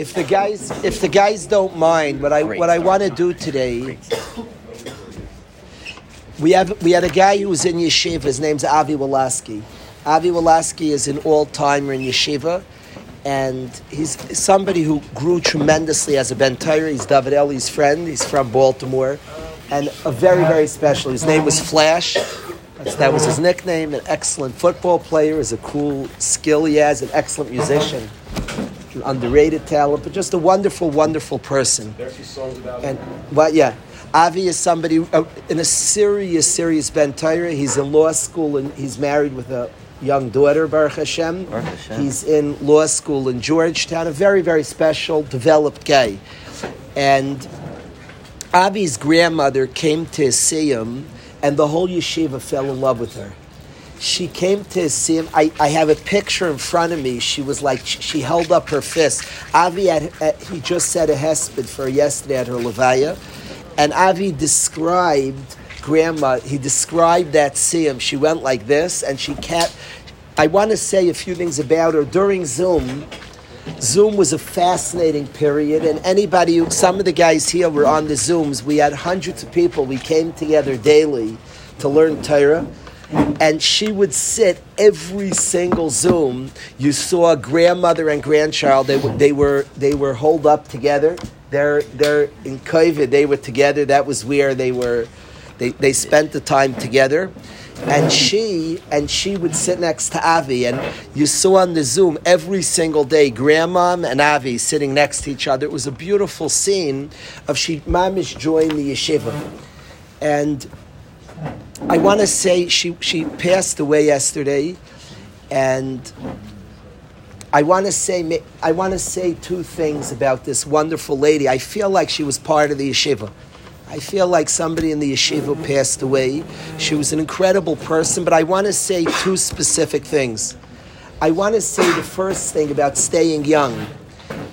if the guys if the guys don't mind, what I what I want to do today. We have we had a guy who was in yeshiva. His name's Avi Walaski. Avi Walaski is an all timer in yeshiva, and he's somebody who grew tremendously as a Ben Torah. He's David Eli's friend. He's from Baltimore, and a very very special. His name was Flash. That's, that was his nickname. An excellent football player. Is a cool skill he has. An excellent musician. An underrated talent, but just a wonderful, wonderful person. There's some songs about And well, yeah, Avi is somebody uh, in a serious, serious Ben Torah. He's in law school and he's married with a young daughter, Baruch Hashem. Baruch Hashem. He's in law school in Georgetown. A very, very special, developed guy. And Avi's grandmother came to see him, and the whole yeshiva fell in love with her. She came to see him. I, I have a picture in front of me. She was like, she held up her fist. Avi, had, uh, he just said a hesped for yesterday at her Levaya. And Avi described grandma, he described that siyum. She went like this, and she kept. I want to say a few things about her. During Zoom, Zoom was a fascinating period, and anybody, who, some of the guys here were on the Zooms. We had hundreds of people. We came together daily to learn Torah, and she would sit every single Zoom. You saw grandmother and grandchild. They were they were they were holed up together. They're they're in COVID. They were together. That was where they were. They they spent the time together and she and she would sit next to Avi, and you saw on the Zoom every single day, Grandma and Avi sitting next to each other. It was a beautiful scene of she mamish joined the yeshiva, and I want to say she she passed away yesterday, and I want to say I want to say two things about this wonderful lady. I feel like she was part of the yeshiva. I feel like somebody in the yeshiva passed away. She was an incredible person, but I want to say two specific things. I want to say the first thing about staying young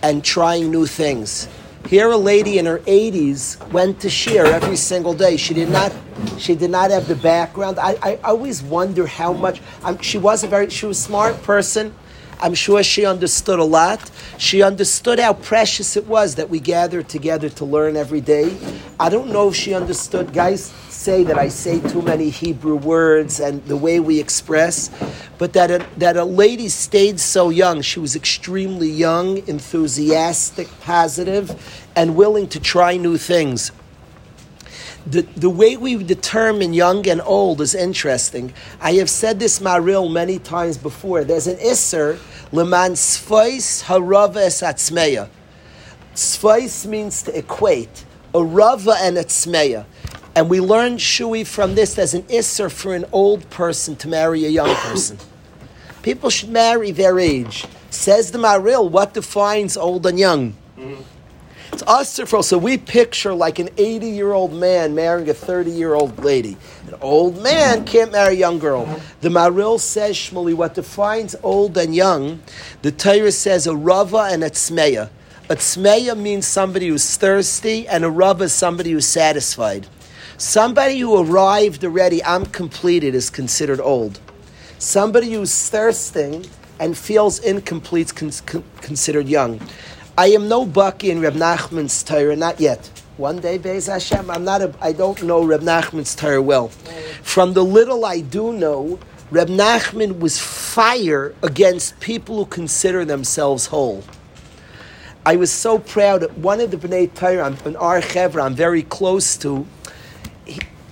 and trying new things. Here, a lady in her 80s went to shir every single day. She did not, she did not have the background. I, I always wonder how much. Um, she was a very, she was a smart person. I'm sure she understood a lot. She understood how precious it was that we gathered together to learn every day. I don't know if she understood. Guys say that I say too many Hebrew words and the way we express, but that a, that a lady stayed so young. She was extremely young, enthusiastic, positive, and willing to try new things the, the way we determine young and old is interesting. I have said this maril many times before. There's an isser leman sfais harava es atzmeya. Sfais means to equate a rava and a tzmeya. And we learn shui from this. There's an isser for an old person to marry a young person. People should marry their age. Says the maril, what defines old and young? It's us for so we picture like an 80 year old man marrying a 30 year old lady. An old man can't marry a young girl. The Maril says, Shmuli, what defines old and young, the Torah says a rava and a tzmeya. A tzmeya means somebody who's thirsty, and a rava is somebody who's satisfied. Somebody who arrived already, I'm completed, is considered old. Somebody who's thirsting and feels incomplete is con- considered young. I am no Baki in Reb Nachman's Torah, not yet. One day, Be'ez Hashem, I'm not a, I don't know Reb Nachman's Torah well. From the little I do know, Reb Nachman was fire against people who consider themselves whole. I was so proud. One of the Bnei Torah, an Ar I'm very close to,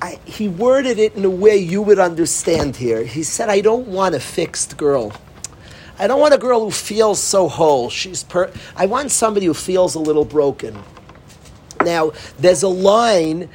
I, he worded it in a way you would understand here. He said, I don't want a fixed girl. I don't want a girl who feels so whole. She's per- I want somebody who feels a little broken. Now, there's a line.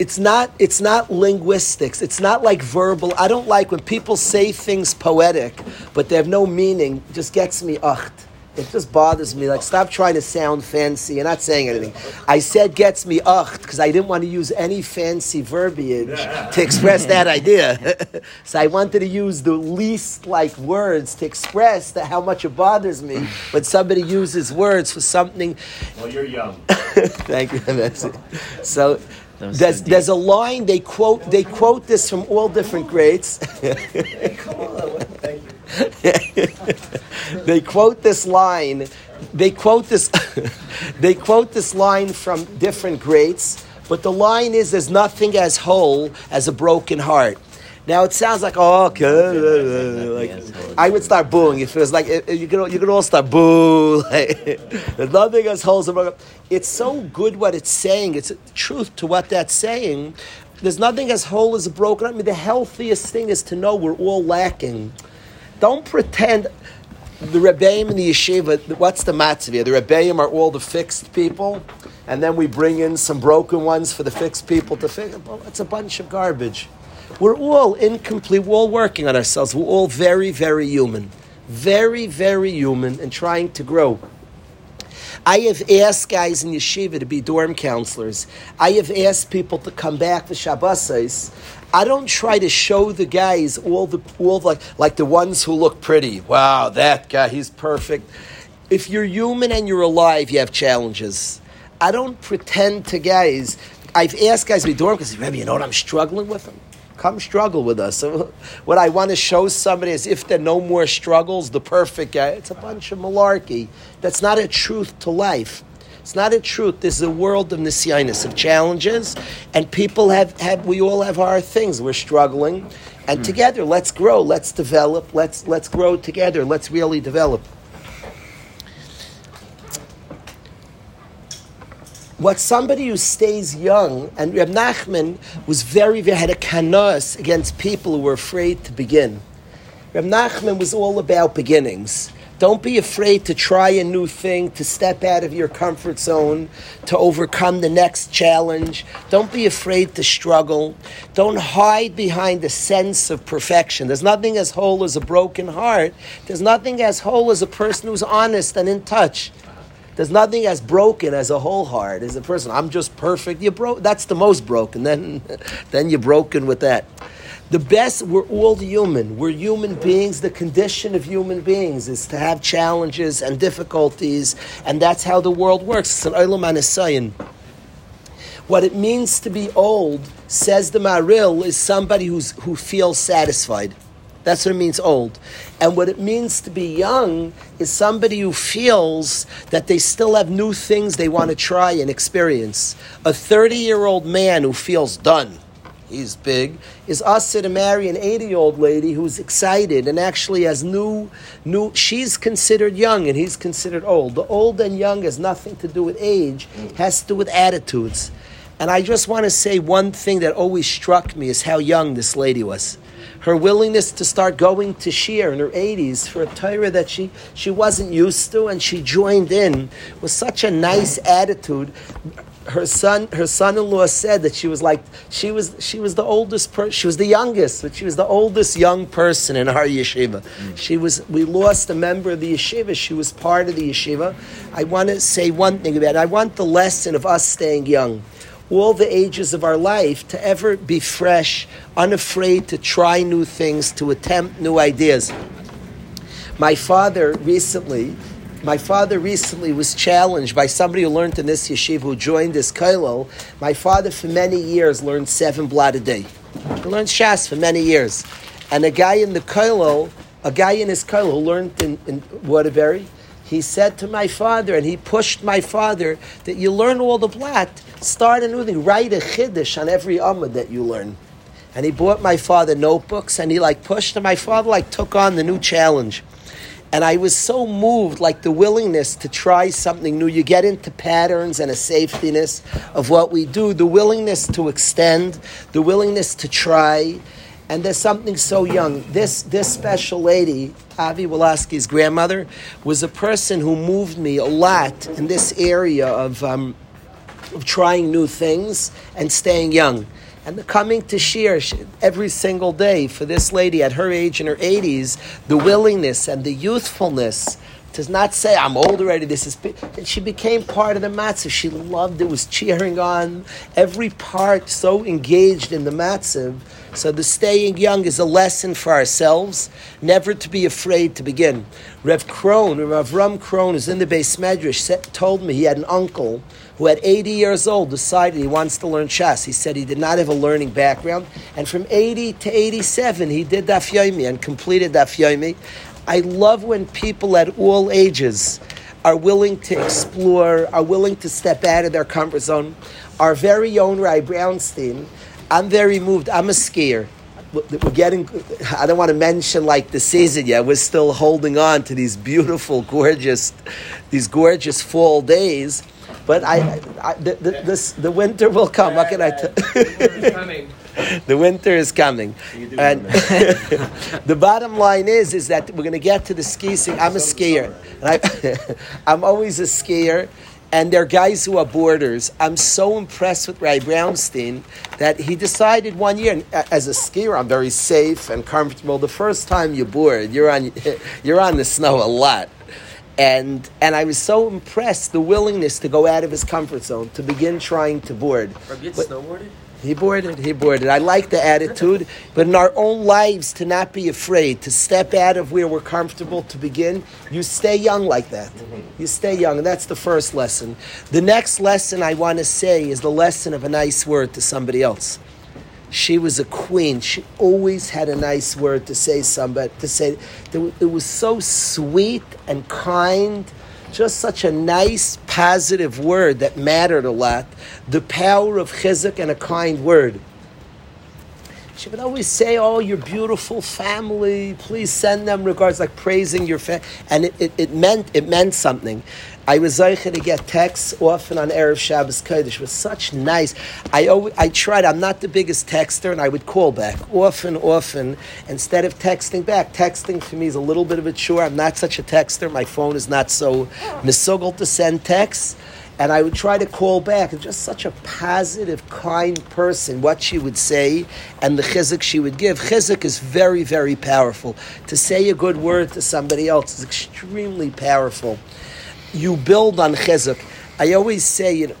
It's not. It's not linguistics. It's not like verbal. I don't like when people say things poetic, but they have no meaning. It just gets me ucht. It just bothers me. Like, stop trying to sound fancy. You're not saying anything. I said gets me ucht because I didn't want to use any fancy verbiage to express that idea. so I wanted to use the least like words to express that how much it bothers me when somebody uses words for something. Well, you're young. Thank you. That's it. So there's, so there's a line they quote they quote this from all different grades. Come on. Thank you. they quote this line. They quote this. they quote this line from different greats, but the line is: "There's nothing as whole as a broken heart." Now it sounds like oh, okay. Like, I would start booing if it was like eh, eh, you could you could all start boo. Like, there's nothing as whole as a broken. It's so good what it's saying. It's truth to what that's saying. There's nothing as whole as a broken. I mean, the healthiest thing is to know we're all lacking. Don't pretend the Rebbeim and the yeshiva, what's the matzvah? The Rebbeim are all the fixed people, and then we bring in some broken ones for the fixed people to fix. Well, it's a bunch of garbage. We're all incomplete. We're all working on ourselves. We're all very, very human. Very, very human and trying to grow. I have asked guys in yeshiva to be dorm counselors. I have asked people to come back to Shabbosais. I don't try to show the guys all the all like like the ones who look pretty. Wow, that guy, he's perfect. If you're human and you're alive, you have challenges. I don't pretend to guys. I've asked guys to be dorm because maybe you know what I'm struggling with them. Come struggle with us. what I want to show somebody is if there are no more struggles, the perfect guy. It's a bunch of malarkey. That's not a truth to life. It's not a truth. This is a world of nisyanis, of challenges, and people have, have we all have our things. We're struggling, and mm. together, let's grow, let's develop, let's let's grow together, let's really develop. What somebody who stays young, and Reb Nachman was very, very had a kanos against people who were afraid to begin. Reb Nachman was all about beginnings. Don't be afraid to try a new thing, to step out of your comfort zone, to overcome the next challenge. Don't be afraid to struggle. Don't hide behind the sense of perfection. There's nothing as whole as a broken heart. There's nothing as whole as a person who's honest and in touch. There's nothing as broken as a whole heart, as a person. I'm just perfect. You broke. That's the most broken. Then, then you're broken with that. The best, we're all human. We're human beings. The condition of human beings is to have challenges and difficulties, and that's how the world works. It's an olam anisayin. What it means to be old, says the Maril, is somebody who's, who feels satisfied. That's what it means old. And what it means to be young is somebody who feels that they still have new things they want to try and experience. A 30 year old man who feels done he's big, is Asa to marry an 80 year old lady who's excited and actually has new, new, she's considered young and he's considered old. The old and young has nothing to do with age, has to do with attitudes. And I just want to say one thing that always struck me is how young this lady was. Her willingness to start going to Shir in her 80s for a Torah that she, she wasn't used to and she joined in was such a nice attitude. Her son her son-in-law said that she was like she was she was the oldest person she was the youngest but she was the oldest young person in our yeshiva. Mm. she was we lost a member of the yeshiva. She was part of the yeshiva. I want to say one thing about it. I want the lesson of us staying young all the ages of our life to ever be fresh unafraid to try new things to attempt new ideas my father recently my father recently was challenged by somebody who learned in this yeshiva who joined this kollel. My father, for many years, learned seven blot a day. He learned Shas for many years. And a guy in the kollel, a guy in his kollel who learned in, in Waterbury, he said to my father, and he pushed my father, that you learn all the blot, start a new thing, write a chiddush on every amud that you learn. And he bought my father notebooks, and he like pushed, and my father like took on the new challenge. And I was so moved, like the willingness to try something new. You get into patterns and a safetiness of what we do, the willingness to extend, the willingness to try. And there's something so young. This, this special lady, Avi Wolaski's grandmother, was a person who moved me a lot in this area of, um, of trying new things and staying young and the coming to Shir every single day for this lady at her age in her 80s, the willingness and the youthfulness to not say I'm old already. This is and she became part of the matzah. She loved it. Was cheering on every part. So engaged in the matzah. So the staying young is a lesson for ourselves. Never to be afraid to begin. Rev Krohn, Rev Ram Krohn, is in the beis medrash. Told me he had an uncle who at 80 years old decided he wants to learn chess. He said he did not have a learning background, and from 80 to 87 he did Daf Yomi and completed Daf Yomi. I love when people at all ages are willing to explore, are willing to step out of their comfort zone. Our very own Ray Brownstein, I'm very moved. I'm a skier. We're getting, I don't want to mention like the season yet. We're still holding on to these beautiful, gorgeous, these gorgeous fall days. But I, I the, the, this, the winter will come. What can I tell? the winter is coming. And the bottom line is, is that we're going to get to the ski I'm a skier. I, I'm always a skier. And there are guys who are boarders. I'm so impressed with Ray Brownstein that he decided one year, uh, as a skier, I'm very safe and comfortable. The first time you board, you're on, you're on the snow a lot and and I was so impressed the willingness to go out of his comfort zone to begin trying to board. Rabbi snowboarded. He boarded. He boarded. I like the attitude, but in our own lives, to not be afraid, to step out of where we're comfortable to begin. You stay young like that. You stay young, and that's the first lesson. The next lesson I want to say is the lesson of a nice word to somebody else. She was a queen. She always had a nice word to say somebody to say. It was so sweet and kind, just such a nice, positive word that mattered a lot. The power of chizuk and a kind word. She would always say, "Oh, your beautiful family. Please send them regards," like praising your family, and it, it, it meant it meant something. I was zeicher to get texts often on Erev Shabbos Kodesh. It was such nice. I always, I tried. I'm not the biggest texter, and I would call back often, often instead of texting back. Texting for me is a little bit of a chore. I'm not such a texter. My phone is not so misogul to send texts. And I would try to call back. And just such a positive, kind person. What she would say and the chizuk she would give. Chizuk is very, very powerful. To say a good word to somebody else is extremely powerful you build on chizuk. I always say, you know,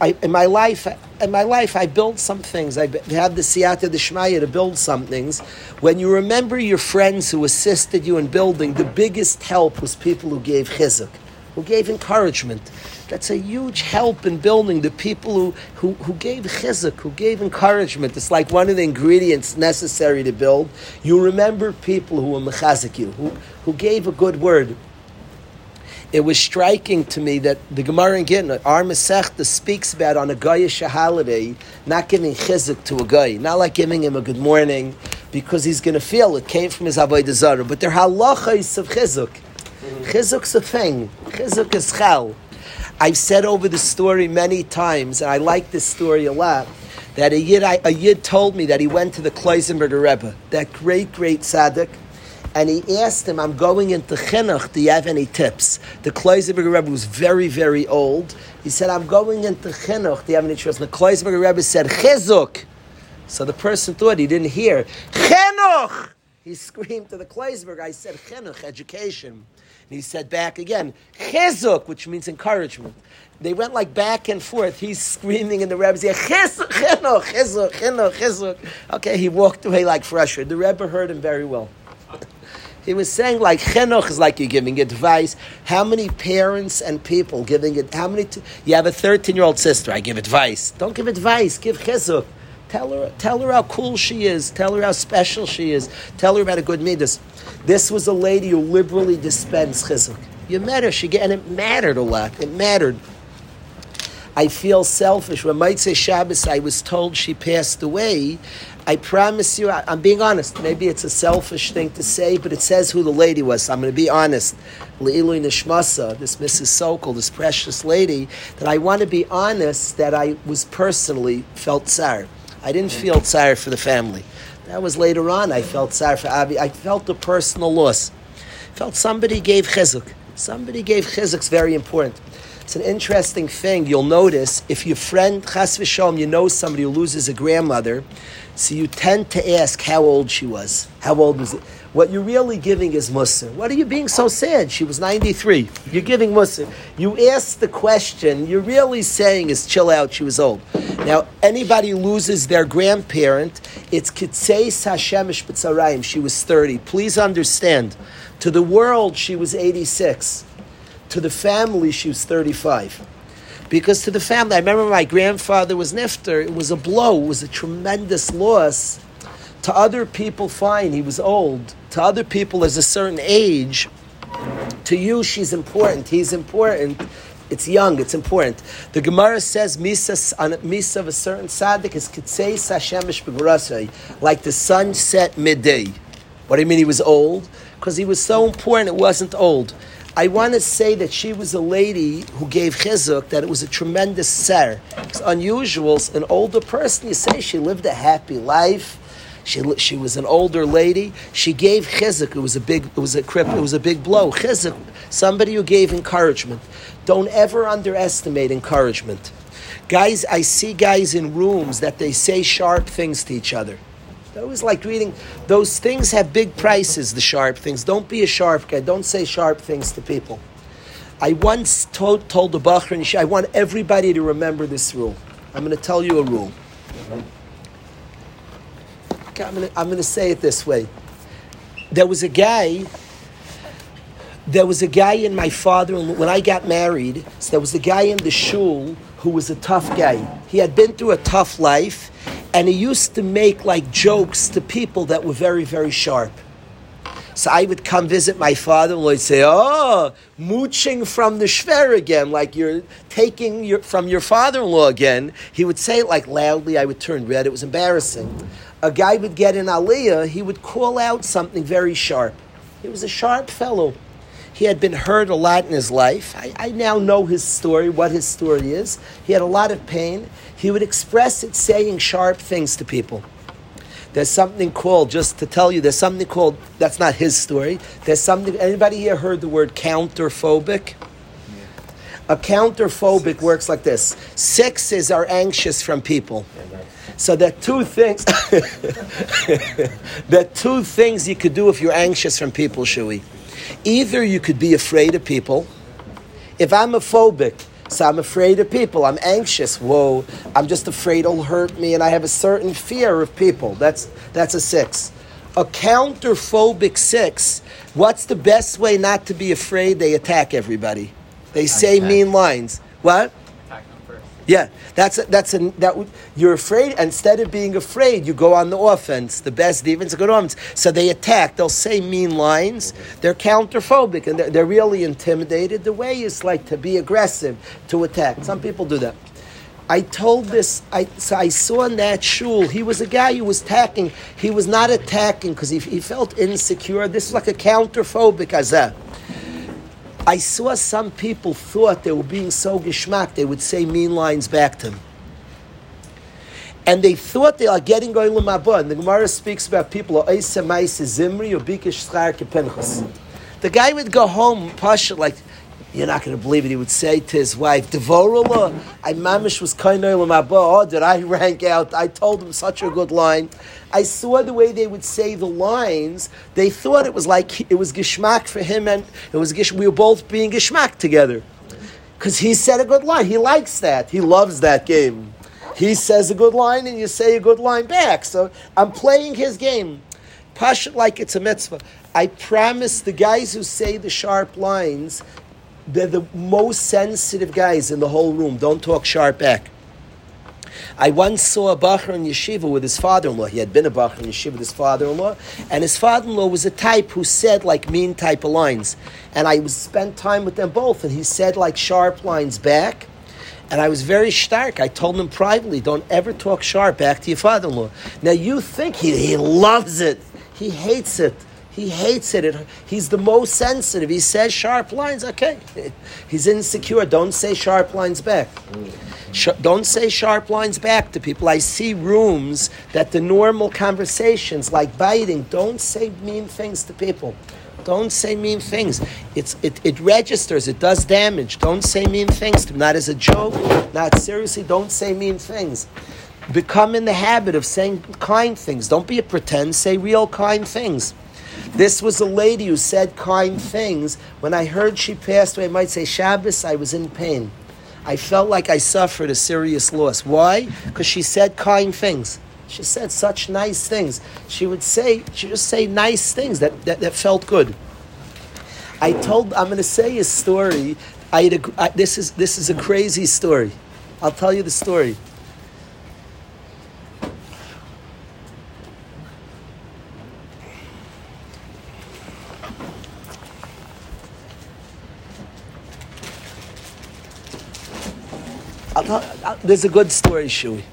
I, in my life, in my life, I built some things. I had the siyata d'shmaya to build some things. When you remember your friends who assisted you in building, the biggest help was people who gave chizuk, who gave encouragement. That's a huge help in building. The people who, who, who gave chizuk, who gave encouragement. It's like one of the ingredients necessary to build. You remember people who were mechazik you, who, who gave a good word it was striking to me that the Gemara in Gittin, our Masechta speaks about on a Goyish holiday, not giving chizuk to a guy, not like giving him a good morning, because he's going to feel it came from his Avodah Zarah. But they're halachas of chizuk. Chizuk's a thing. Chizuk is chal. I've said over the story many times, and I like this story a lot, that a yid, yid told me that he went to the Kloisenberger Rebbe, that great, great tzaddik, and he asked him, I'm going into Chinuch, do you have any tips? The Kloisenberger Rebbe was very, very old. He said, I'm going into Chinuch, do you have any tips? The Kloisenberger Rebbe said, Chizuk. So the person thought he didn't hear. Chinuch! He screamed to the Kloisenberger, I said, Chinuch, education. And he said back again, Chizuk, which means encouragement. They went like back and forth. He's screaming in the Rebbe's ear, Chizuk, Chinuch, Chizuk, Chinuch, Chizuk. Okay, he walked away like frustrated. The Rebbe heard him very well. He was saying like chinuch is like you're giving advice. How many parents and people giving it? How many? T- you have a 13 year old sister. I give advice. Don't give advice. Give chizuk. Tell her, tell her how cool she is. Tell her how special she is. Tell her about a good midas. This was a lady who liberally dispensed chizuk. You met her. She get, and it mattered a lot. It mattered. I feel selfish. When Mitzvah Shabbos, I was told she passed away. I promise you, I, am being honest. Maybe it's a selfish thing to say, but it says who the lady was. So I'm going to be honest. Le'ilui Nishmasa, this Mrs. Sokol, this precious lady, that I want to be honest that I was personally felt sorry. I didn't feel sorry for the family. That was later on. I felt sorry for Abi. I felt a personal loss. Felt somebody gave chizuk. Somebody gave chizuk. very important. It's an interesting thing. You'll notice if your friend, chas v'shalom, you know somebody who loses a grandmother, so you tend to ask how old she was. How old was it? What you're really giving is Musa. What are you being so sad? She was 93. You're giving Musa. You ask the question, you're really saying is chill out, she was old. Now, anybody loses their grandparent, it's Kitsei Sashemish B'tzarayim. She was 30. Please understand, to the world, she was 86. To the family, she was 35. Because to the family, I remember my grandfather was nifter. It was a blow. It was a tremendous loss. To other people, fine, he was old. To other people, there's a certain age. To you, she's important. He's important. It's young. It's important. The Gemara says misa on misa of a certain tzaddik is kitzei sashemish like the sun set midday. What do you mean he was old? Because he was so important. It wasn't old. I want to say that she was a lady who gave chizuk, that it was a tremendous ser. It's unusual. An older person, you say she lived a happy life. She, she was an older lady. She gave chizuk. It was a big, it was a crip, it was a big blow. Chizuk, somebody who gave encouragement. Don't ever underestimate encouragement. Guys, I see guys in rooms that they say sharp things to each other. I always like reading. Those things have big prices, the sharp things. Don't be a sharp guy. Don't say sharp things to people. I once told, told the Bachran, I want everybody to remember this rule. I'm going to tell you a rule. Okay, I'm going to, I'm going to say it this way. There was a guy, there was a guy in my father, when I got married, so there was a guy in the shul who was a tough guy. He had been through a tough life and he used to make like jokes to people that were very, very sharp. So I would come visit my father-in-law and say, "Oh, mooching from the shver again, like you're taking your, from your father-in-law again." He would say it like loudly. I would turn red. It was embarrassing. A guy would get in aliyah. He would call out something very sharp. He was a sharp fellow. He had been hurt a lot in his life. I, I now know his story, what his story is. He had a lot of pain he would express it saying sharp things to people. There's something called, just to tell you, there's something called, that's not his story. There's something, anybody here heard the word counterphobic? A counterphobic works like this sixes are anxious from people. So there are two things. there are two things you could do if you're anxious from people, Shui. Either you could be afraid of people. If I'm a phobic, so I'm afraid of people. I'm anxious. Whoa, I'm just afraid it'll hurt me, and I have a certain fear of people. That's that's a six. A counterphobic six. What's the best way not to be afraid? They attack everybody. They say mean lines. What? Yeah, that's a, that's a, that you're afraid. Instead of being afraid, you go on the offense. The best defense, a good offense. So they attack. They'll say mean lines. They're counterphobic and they're, they're really intimidated. The way is like to be aggressive, to attack. Some people do that. I told this. I so I saw in that shul. He was a guy who was attacking. He was not attacking because he, he felt insecure. This is like a counterphobic. I saw some people thought they were being so geschmack, they would say mean lines back to him. And they thought they are getting going with Mabah. And the Gemara speaks about people, oh, Zimri or Bikish The guy would go home, Pasha, like, you're not going to believe it. He would say to his wife, Devorullah, I mamish was kind of Oh, did I rank out? I told him such a good line. I saw the way they would say the lines. They thought it was like it was gishmak for him, and it was gish, we were both being gishmak together. Because he said a good line. He likes that. He loves that game. He says a good line, and you say a good line back. So I'm playing his game. Pasha like it's a mitzvah. I promise the guys who say the sharp lines, they're the most sensitive guys in the whole room. Don't talk sharp back. I once saw a Bachar in yeshiva with his father-in-law. He had been a Bachar in yeshiva with his father-in-law, and his father-in-law was a type who said like mean type of lines. And I was spent time with them both, and he said like sharp lines back. And I was very stark. I told him privately, don't ever talk sharp back to your father-in-law. Now you think he, he loves it. He hates it. He hates it. He's the most sensitive. He says sharp lines. Okay. He's insecure. Don't say sharp lines back. Sh- don't say sharp lines back to people. I see rooms that the normal conversations, like biting, don't say mean things to people. Don't say mean things. It's, it, it registers, it does damage. Don't say mean things. to Not as a joke, not seriously. Don't say mean things. Become in the habit of saying kind things. Don't be a pretend, say real kind things. This was a lady who said kind things. When I heard she passed away, I might say, Shabbos, I was in pain. I felt like I suffered a serious loss. Why? Because she said kind things. She said such nice things. She would say, she just say nice things that, that, that felt good. I told, I'm going to say a story. I, I this, is, this is a crazy story. I'll tell you the story. There's a good story, Shui.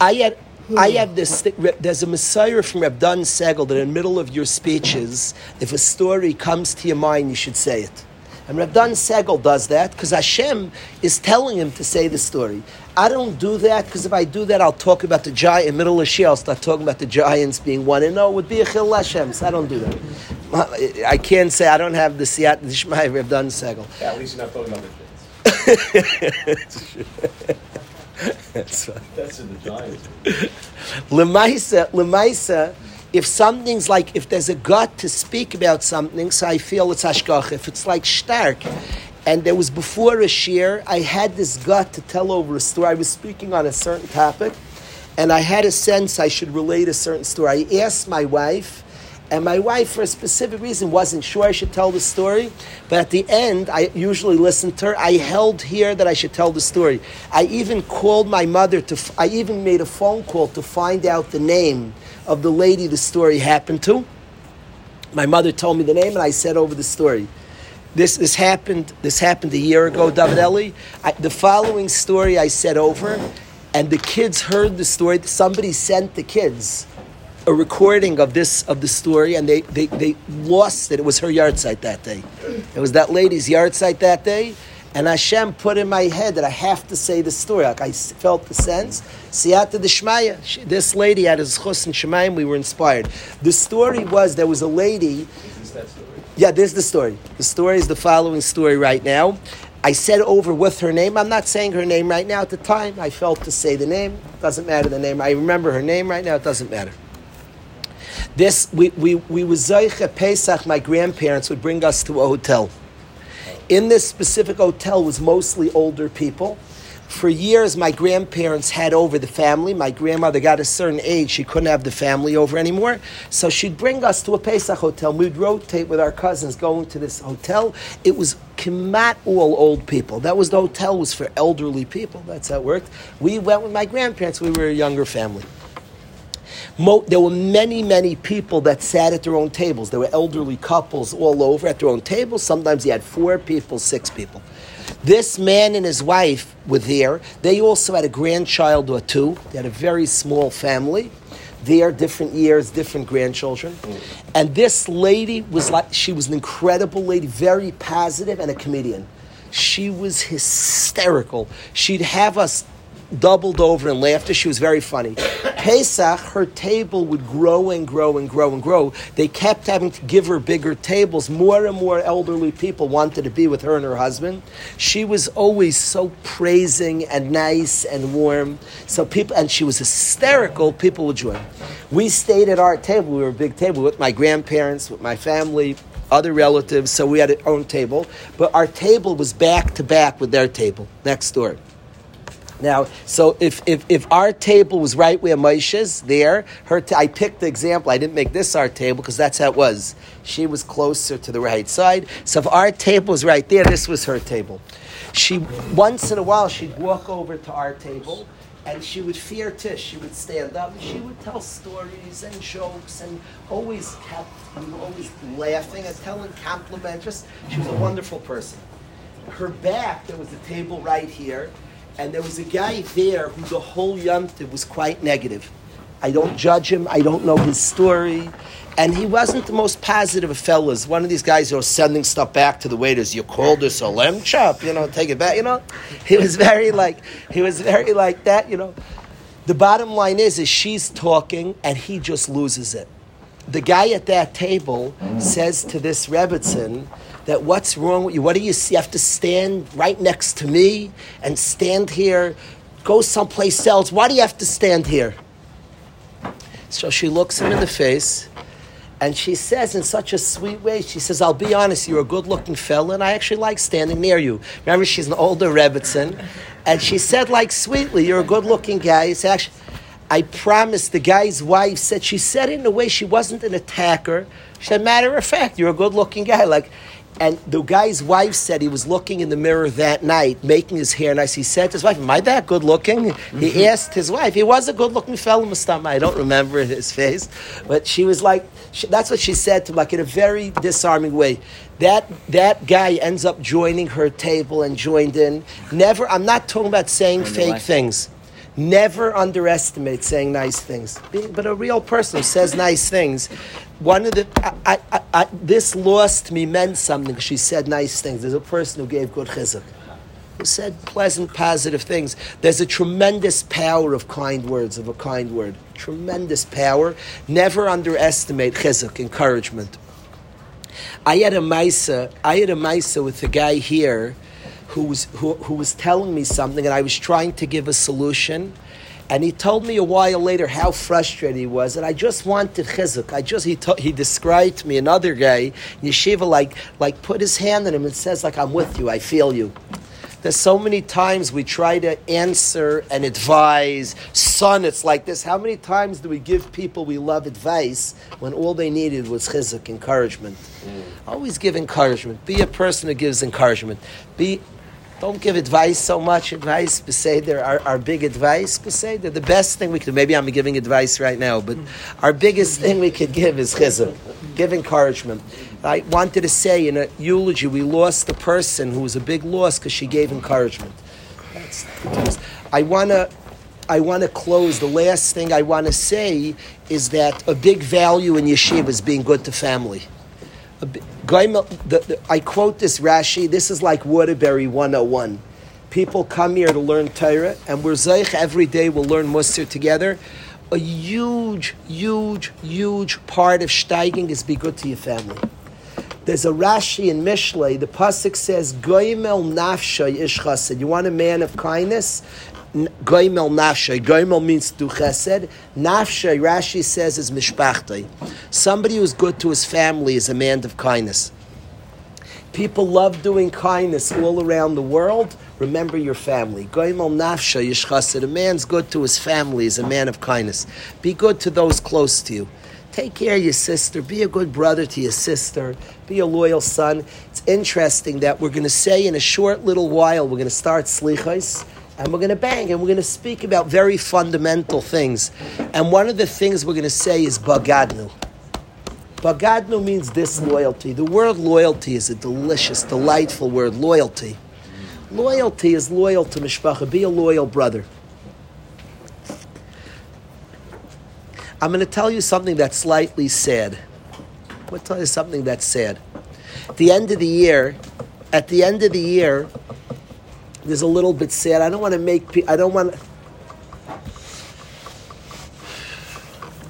I had, I hmm. have this. There's a Messiah from Reb Dan Segal that in the middle of your speeches, if a story comes to your mind, you should say it. And Reb Dan Segal does that because Hashem is telling him to say the story. I don't do that because if I do that, I'll talk about the giant. In the middle of Shia, I'll start talking about the giants being one. And no, it would be a chil Hashem. So I don't do that. I can't say I don't have the siyat d'shmai Reb Dan Segal. Yeah, at least you're not talking about the that's right. That's in the Giants. Lemaisa, Lemaisa, if something's like, if there's a gut to speak about something, so I feel it's hashgach. If it's like stark, and there was before a shear, I had this gut to tell over a story. I was speaking on a certain topic, and I had a sense I should relate a certain story. I asked my wife, and my wife, for a specific reason, wasn't sure I should tell the story. But at the end, I usually listened to her. I held here that I should tell the story. I even called my mother to, I even made a phone call to find out the name of the lady the story happened to. My mother told me the name, and I said over the story. This, this happened. This happened a year ago, David Eli. I, the following story I said over, and the kids heard the story. Somebody sent the kids a recording of this of the story, and they, they, they lost it. It was her yahrzeit that day. It was that lady's yahrzeit that day, and Hashem put in my head that I have to say the story. Like I felt the sense. Siyata Deshmaya. This lady had his chus and Shemayim. We were inspired. The story was there was a lady. Yeah, this is the story. The story is the following story right now. I said over with her name. I'm not saying her name right now. At the time, I felt to say the name. Doesn't matter the name. I remember her name right now. It doesn't matter. This we we we was Pesach. My grandparents would bring us to a hotel. In this specific hotel was mostly older people. For years, my grandparents had over the family. My grandmother got a certain age; she couldn't have the family over anymore. So she'd bring us to a Pesach hotel. We'd rotate with our cousins going to this hotel. It was kemat all old people. That was the hotel was for elderly people. That's how it worked. We went with my grandparents. We were a younger family. Mo- there were many, many people that sat at their own tables. There were elderly couples all over at their own tables. Sometimes you had four people, six people. This man and his wife were there. They also had a grandchild or two. They had a very small family. There, different years, different grandchildren. And this lady was like, she was an incredible lady, very positive, and a comedian. She was hysterical. She'd have us doubled over in laughter. She was very funny. Pesach, her table would grow and grow and grow and grow. They kept having to give her bigger tables. More and more elderly people wanted to be with her and her husband. She was always so praising and nice and warm. So people, and she was hysterical. People would join. We stayed at our table. We were a big table with my grandparents, with my family, other relatives. So we had our own table, but our table was back to back with their table next door. Now, so if, if, if our table was right where Moshe's there, her t- I picked the example. I didn't make this our table because that's how it was. She was closer to the right side. So if our table was right there, this was her table. She once in a while she'd walk over to our table and she would fear Tish. She would stand up she would tell stories and jokes and always kept we were always laughing and telling compliments. She was a wonderful person. Her back, there was a table right here and there was a guy there who the whole yomtiv was quite negative. I don't judge him. I don't know his story. And he wasn't the most positive of fellas. One of these guys who was sending stuff back to the waiters. You called this a lamb chop, you know, take it back, you know. He was very like, he was very like that, you know. The bottom line is, is she's talking and he just loses it. the guy at that table says to this Rebbitzin that what's wrong with you? What do you see? You have to stand right next to me and stand here. Go someplace else. Why do you have to stand here? So she looks him in the face and she says in such a sweet way, she says, I'll be honest, you're a good looking fella and I actually like standing near you. Remember, she's an older Rebbitzin. And she said, like, sweetly, you're a good looking guy. It's actually, I promise the guy's wife said, she said it in a way she wasn't an attacker. She said, matter of fact, you're a good looking guy. Like, and the guy's wife said he was looking in the mirror that night, making his hair nice. He said to his wife, Am I that good looking? He asked his wife. He was a good looking fellow, Mustama. I don't remember his face. But she was like, she, that's what she said to him, like in a very disarming way. That, that guy ends up joining her table and joined in. Never, I'm not talking about saying fake things. Never underestimate saying nice things. But a real person who says nice things. One of the I, I, I, this lost me meant something. She said nice things. There's a person who gave good chizuk, who said pleasant, positive things. There's a tremendous power of kind words, of a kind word. Tremendous power. Never underestimate chizuk, encouragement. I had a maisa. I had a maisa with a guy here who was, who, who was telling me something, and I was trying to give a solution. And he told me a while later how frustrated he was, and I just wanted chizuk. I just he to, he described to me another guy yeshiva like like put his hand on him and says like I'm with you, I feel you. There's so many times we try to answer and advise. Son, it's like this. How many times do we give people we love advice when all they needed was chizuk, encouragement? Mm. Always give encouragement. Be a person who gives encouragement. Be don't give advice so much. Advice, Beseder, our, our big advice, Beseder, the best thing we could, maybe I'm giving advice right now, but our biggest thing we could give is chizuk, give encouragement. I wanted to say in a eulogy, we lost a person who was a big loss because she gave encouragement. That's, I want to I want to close. The last thing I want to say is that a big value in yeshiva is being good to family. I quote this Rashi. This is like Waterbury 101. People come here to learn Torah, and we're Zeich every day. We'll learn Musar together. A huge, huge, huge part of steiging is be good to your family. There's a Rashi in Mishlei. The pasuk says, "Goimel nafshay ish chassid." You want a man of kindness? Goimel nafshay. Goimel means do chesed. Nafshay, Rashi says, is mishpachtay. Somebody who's good to his family is a man of kindness. People love doing kindness all around the world. Remember your family. Goimel nafshay ish chassid. A man's good to his family is a man of kindness. Be good to those close to you. Take care of your sister. Be a good brother to your sister. Be a loyal son. It's interesting that we're going to say in a short little while, we're going to start slichos and we're going to bang and we're going to speak about very fundamental things. And one of the things we're going to say is bagadnu. Bagadnu means disloyalty. The word loyalty is a delicious, delightful word. Loyalty. Loyalty is loyal to mishpacha. Be a loyal brother. I'm going to tell you something that's slightly sad. I'm going to tell you something that's sad. At the end of the year, at the end of the year, there's a little bit sad. I don't want to make. I don't want.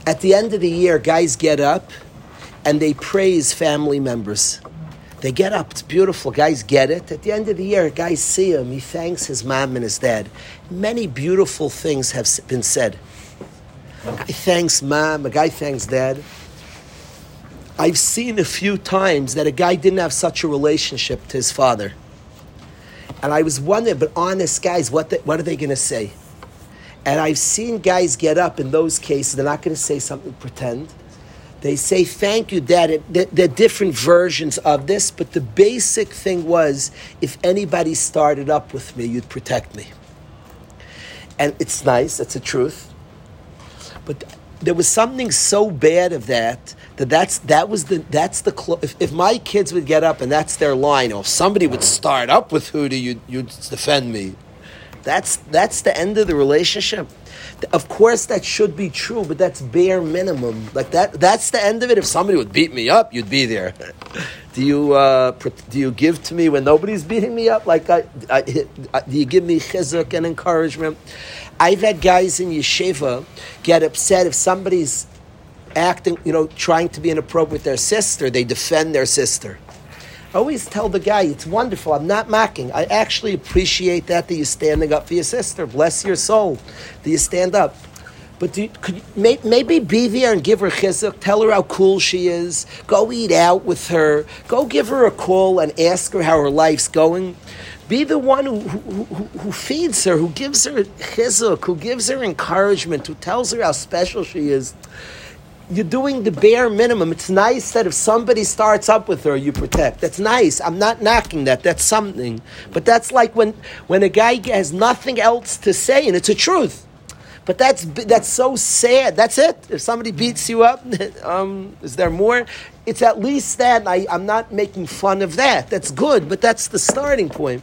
At the end of the year, guys get up and they praise family members. They get up. It's beautiful. Guys get it. At the end of the year, guys see him. He thanks his mom and his dad. Many beautiful things have been said. A guy thanks mom, a guy thanks dad. I've seen a few times that a guy didn't have such a relationship to his father. And I was wondering, but honest guys, what, the, what are they going to say? And I've seen guys get up in those cases, they're not going to say something pretend. They say, Thank you, Dad. There are different versions of this, but the basic thing was if anybody started up with me, you'd protect me. And it's nice, it's a truth. But there was something so bad of that that that's that was the that's the clo- if, if my kids would get up and that's their line, or if somebody would start up with who do you you defend me, that's that's the end of the relationship. Of course, that should be true, but that's bare minimum. Like that, that's the end of it. If somebody would beat me up, you'd be there. do you uh, do you give to me when nobody's beating me up? Like, I, I, do you give me chizuk and encouragement? I've had guys in yeshiva get upset if somebody's acting, you know, trying to be inappropriate with their sister, they defend their sister. I always tell the guy, it's wonderful. I'm not mocking. I actually appreciate that that you're standing up for your sister. Bless your soul that you stand up. But do could may, maybe be there and give her chizuk, tell her how cool she is, go eat out with her, go give her a call and ask her how her life's going. Be the one who, who, who, who feeds her, who gives her chizuk, who gives her encouragement, who tells her how special she is you're doing the bare minimum. It's nice that if somebody starts up with her, you protect. That's nice. I'm not knocking that. That's something. But that's like when, when a guy has nothing else to say, and it's a truth. But that's that's so sad. That's it. If somebody beats you up, um, is there more? It's at least that. I, I'm not making fun of that. That's good, but that's the starting point.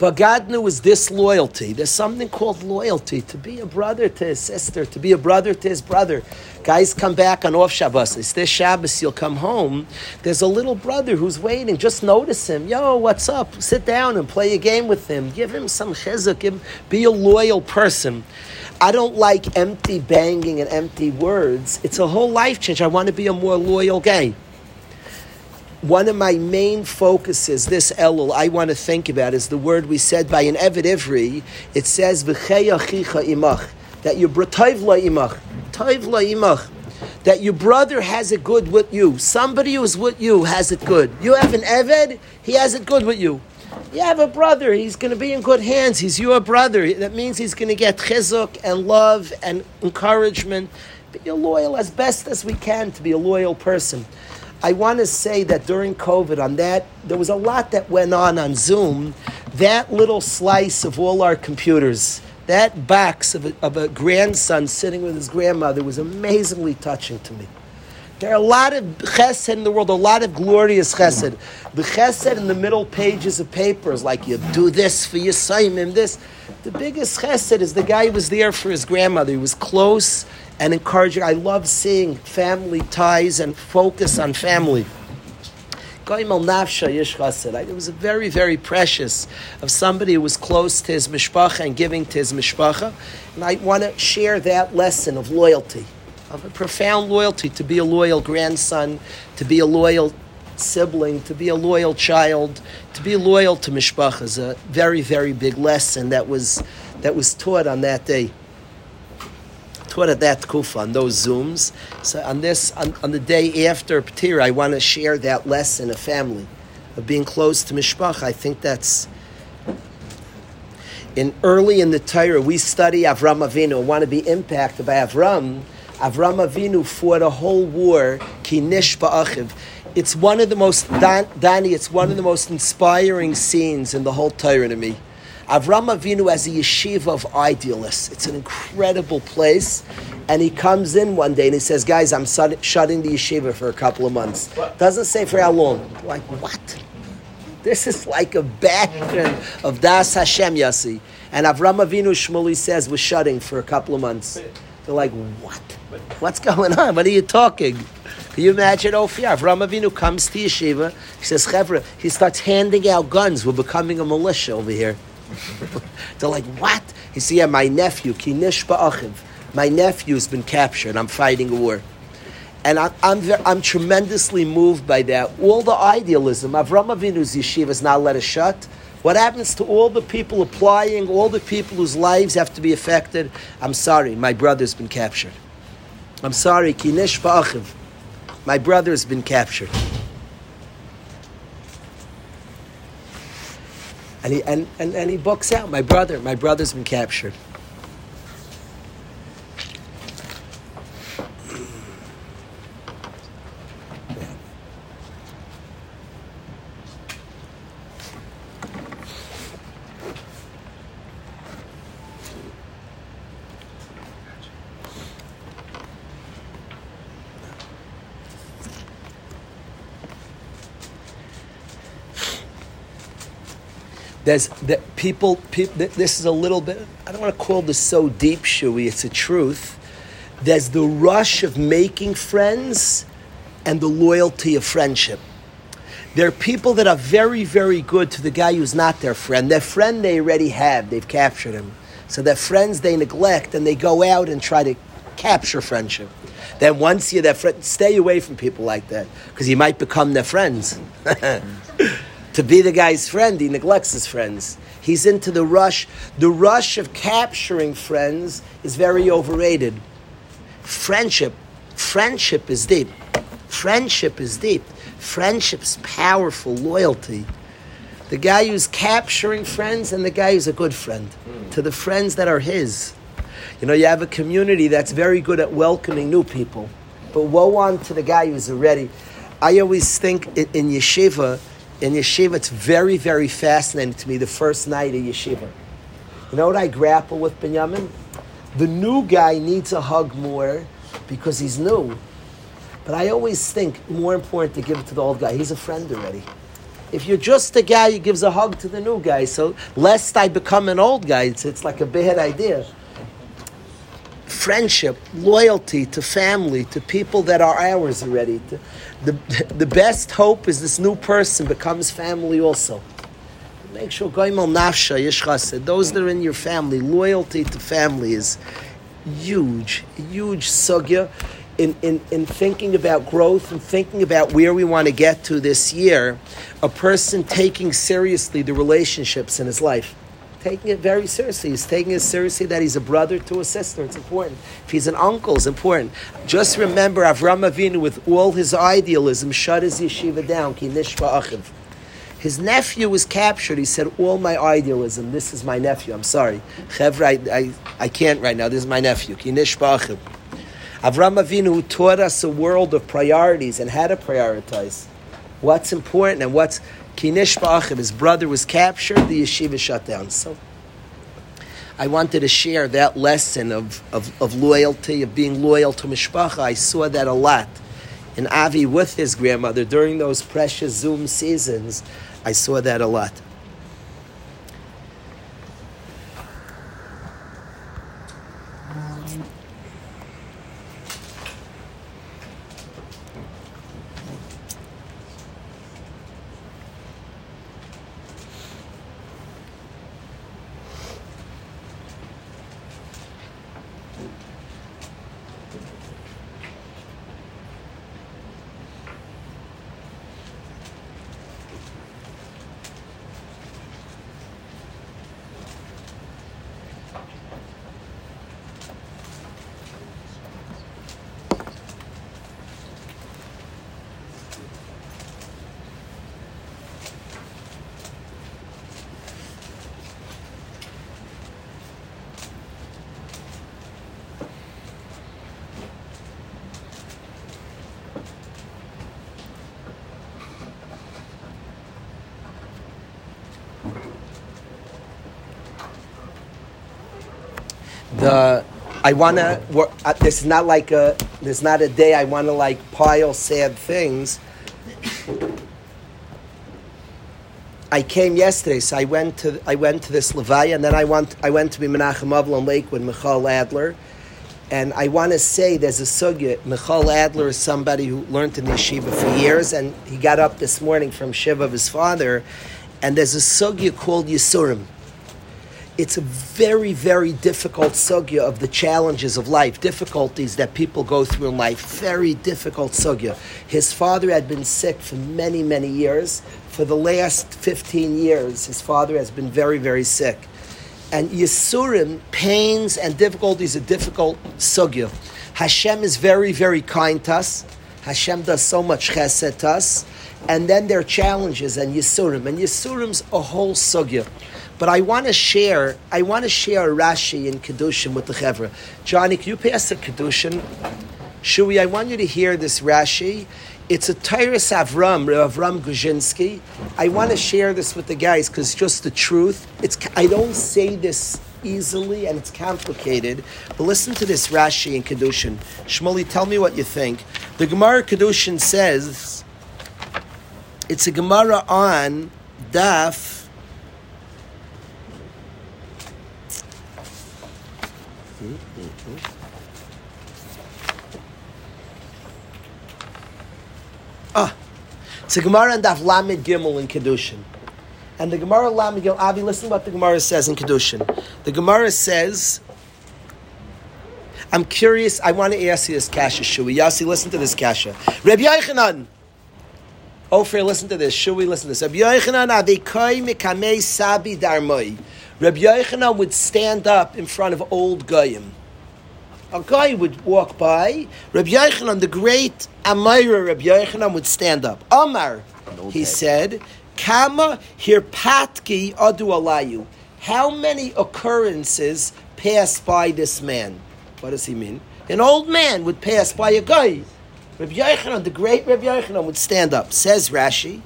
Knew was disloyalty. There's something called loyalty. To be a brother to his sister, to be a brother to his brother. Guys come back on off Shabbos. It's this Shabbos, you'll come home. There's a little brother who's waiting. Just notice him. Yo, what's up? Sit down and play a game with him. Give him some chizuk. Be a loyal person. I don't like empty banging and empty words. It's a whole life change. I want to be a more loyal guy one of my main focuses, this Elul, I want to think about is the word we said by an Evid Ivri. It says, imach, that your toiv imach, imach, that your brother has it good with you. Somebody who's with you has it good. You have an Eved, he has it good with you. You have a brother, he's going to be in good hands. He's your brother. That means he's going to get chizuk and love and encouragement. Be loyal as best as we can to be a loyal person. I want to say that during COVID, on that, there was a lot that went on on Zoom. That little slice of all our computers, that box of a, of a grandson sitting with his grandmother was amazingly touching to me. There are a lot of chesed in the world, a lot of glorious chesed. The chesed in the middle pages of papers, like you do this for your Simon, this. The biggest chesed is the guy who was there for his grandmother. He was close and encouraging. I love seeing family ties and focus on family. It was a very, very precious of somebody who was close to his mishpacha and giving to his mishpacha. And I want to share that lesson of loyalty, of a profound loyalty, to be a loyal grandson, to be a loyal sibling, to be a loyal child, to be loyal to mishpacha is a very, very big lesson that was, that was taught on that day taught at that kufa on those zooms. So on this, on, on the day after P'tir, I want to share that lesson of family, of being close to mishpach. I think that's in early in the Torah we study Avram Avinu. Want to be impacted by Avram? Avram Avinu fought a whole war. Kinish ba'achiv. It's one of the most Danny. It's one of the most inspiring scenes in the whole Torah to me. Avram Avinu has a yeshiva of idealists. It's an incredible place. And he comes in one day and he says, Guys, I'm shutting the yeshiva for a couple of months. Doesn't say for how long. Like, what? This is like a bastion of Das Hashem Yasi. And Avram Avinu Shmuley says, We're shutting for a couple of months. They're like, What? What's going on? What are you talking? Can you imagine Ophir? Avram Avinu comes to yeshiva. He says, Chevra, he starts handing out guns. We're becoming a militia over here. They're like, what? He said, yeah, my nephew, Kinish Ba'achiv, my nephew's been captured. I'm fighting a war. And I'm, I'm, very, I'm tremendously moved by that. All the idealism. Avram Avinu's yeshiva is not let us shut. What happens to all the people applying, all the people whose lives have to be affected? I'm sorry, my brother's been captured. I'm sorry, Kinish Ba'achiv. My brother's been captured. And he, and, and, and he books out, my brother, my brother's been captured. There's that people. This is a little bit. I don't want to call this so deep, Shui. It's a truth. There's the rush of making friends, and the loyalty of friendship. There are people that are very, very good to the guy who's not their friend. Their friend they already have. They've captured him. So their friends they neglect, and they go out and try to capture friendship. Then once you're their friend, stay away from people like that because you might become their friends. to be the guy's friend, he neglects his friends. He's into the rush. The rush of capturing friends is very overrated. Friendship, friendship is deep. Friendship is deep. Friendship's powerful. Loyalty. The guy who's capturing friends and the guy who's a good friend to the friends that are his. You know, you have a community that's very good at welcoming new people, but woe on to the guy who's already. I always think in, in yeshiva, in yeshiva, it's very, very fascinating to me the first night of yeshiva. You know what I grapple with, Benjamin? The new guy needs a hug more because he's new. But I always think more important to give it to the old guy. He's a friend already. If you're just a guy who gives a hug to the new guy, so lest I become an old guy, it's, it's like a bad idea. Friendship, loyalty to family, to people that are ours already. The, the best hope is this new person becomes family also. Make sure goimel nafsha yishchased. Those that are in your family, loyalty to family is huge, huge sugya in, in, in thinking about growth and thinking about where we want to get to this year, a person taking seriously the relationships in his life. Taking it very seriously. He's taking it seriously that he's a brother to a sister. It's important. If he's an uncle, it's important. Just remember Avram Avinu, with all his idealism, shut his yeshiva down. Ki achiv. His nephew was captured. He said, All my idealism, this is my nephew. I'm sorry. Chevra, I, I, I can't right now. This is my nephew. Avram Avinu taught us a world of priorities and how to prioritize what's important and what's kinish ba'achiv. His brother was captured, the yeshiva shut down. So I wanted to share that lesson of, of, of loyalty, of being loyal to mishpacha. I saw that a lot in Avi with his grandmother during those precious Zoom seasons. I saw that a lot. The I want to. Uh, this is not like a. There's not a day I want to like pile sad things. I came yesterday, so I went to I went to this Levaya, and then I went I went to be Menachem Avlon Lake with Michal Adler, and I want to say there's a sugya. Michal Adler is somebody who learned in the yeshiva for years, and he got up this morning from shiva of his father, and there's a sugya called Yisurim it's a very, very difficult sugya of the challenges of life, difficulties that people go through in life. Very difficult sugya. His father had been sick for many, many years. For the last 15 years, his father has been very, very sick. And Yisurim, pains and difficulties, a difficult sugya. Hashem is very, very kind to us. Hashem does so much chesed to us. And then there are challenges and Yisurim. And Yisurim's a whole sugya. But I want to share. I want to share Rashi in Kedushin with the Chevra. Johnny, can you pass the Kedushin? Shui, I want you to hear this Rashi. It's a Toras Avram, Avram Grodzinski. I want to share this with the guys because just the truth. It's I don't say this easily and it's complicated. But listen to this Rashi in Kedushin. Shmuley, tell me what you think. The Gemara Kedushin says it's a Gemara on Daf it's a Gemara and Daf Lamed Gimel in Kedushin. And the Gemara Lamed Gimel, Avi, listen to what the Gemara says in Kedushin. The Gemara says, I'm curious. I want to ask you this kasha. Shui Yasi, listen to this kasha. Rabbi Yochanan. Ofer, listen to this. Should we listen to this? Rabbi Yochanan avikai mikamei sabi darmoi. Rabbi Yochanan would stand up in front of old goyim. A guy would walk by. Rabbi Yochanan, the great Amora Rabbi Yochanan, would stand up. Amar, he said, Kama hirpatki adu alayu. How many occurrences pass by this man? What does he mean? An old man would pass by a guy. Rabbi Yochanan, the great Rabbi Yochanan, would stand up. Says Rashi,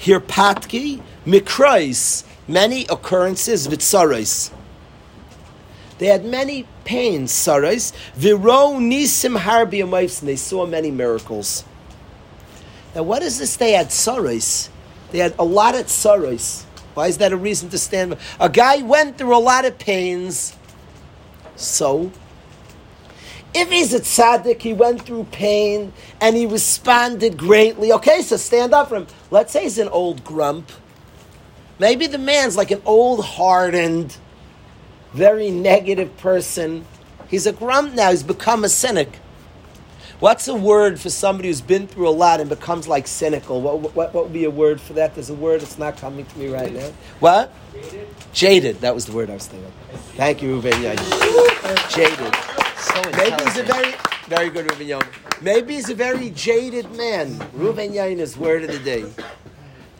hirpatki mikrais, many occurrences vitzaros. They had many pains, sarais. Viro nisim harbi They saw many miracles. Now, what is this? They had sarais. They had a lot of sarais. Why is that a reason to stand? A guy went through a lot of pains. So, if he's a tzaddik, he went through pain and he responded greatly. Okay, so stand up for him. Let's say he's an old grump. Maybe the man's like an old hardened very negative person. He's a grump now, he's become a cynic. What's a word for somebody who's been through a lot and becomes like cynical? What, what, what would be a word for that? There's a word that's not coming to me right now. What? Jaded. Jaded. That was the word I was thinking. Thank you, Ruben Jaded. So Maybe he's a very, very good Ruben. Maybe he's a very jaded man. Ruben Yain is word of the day.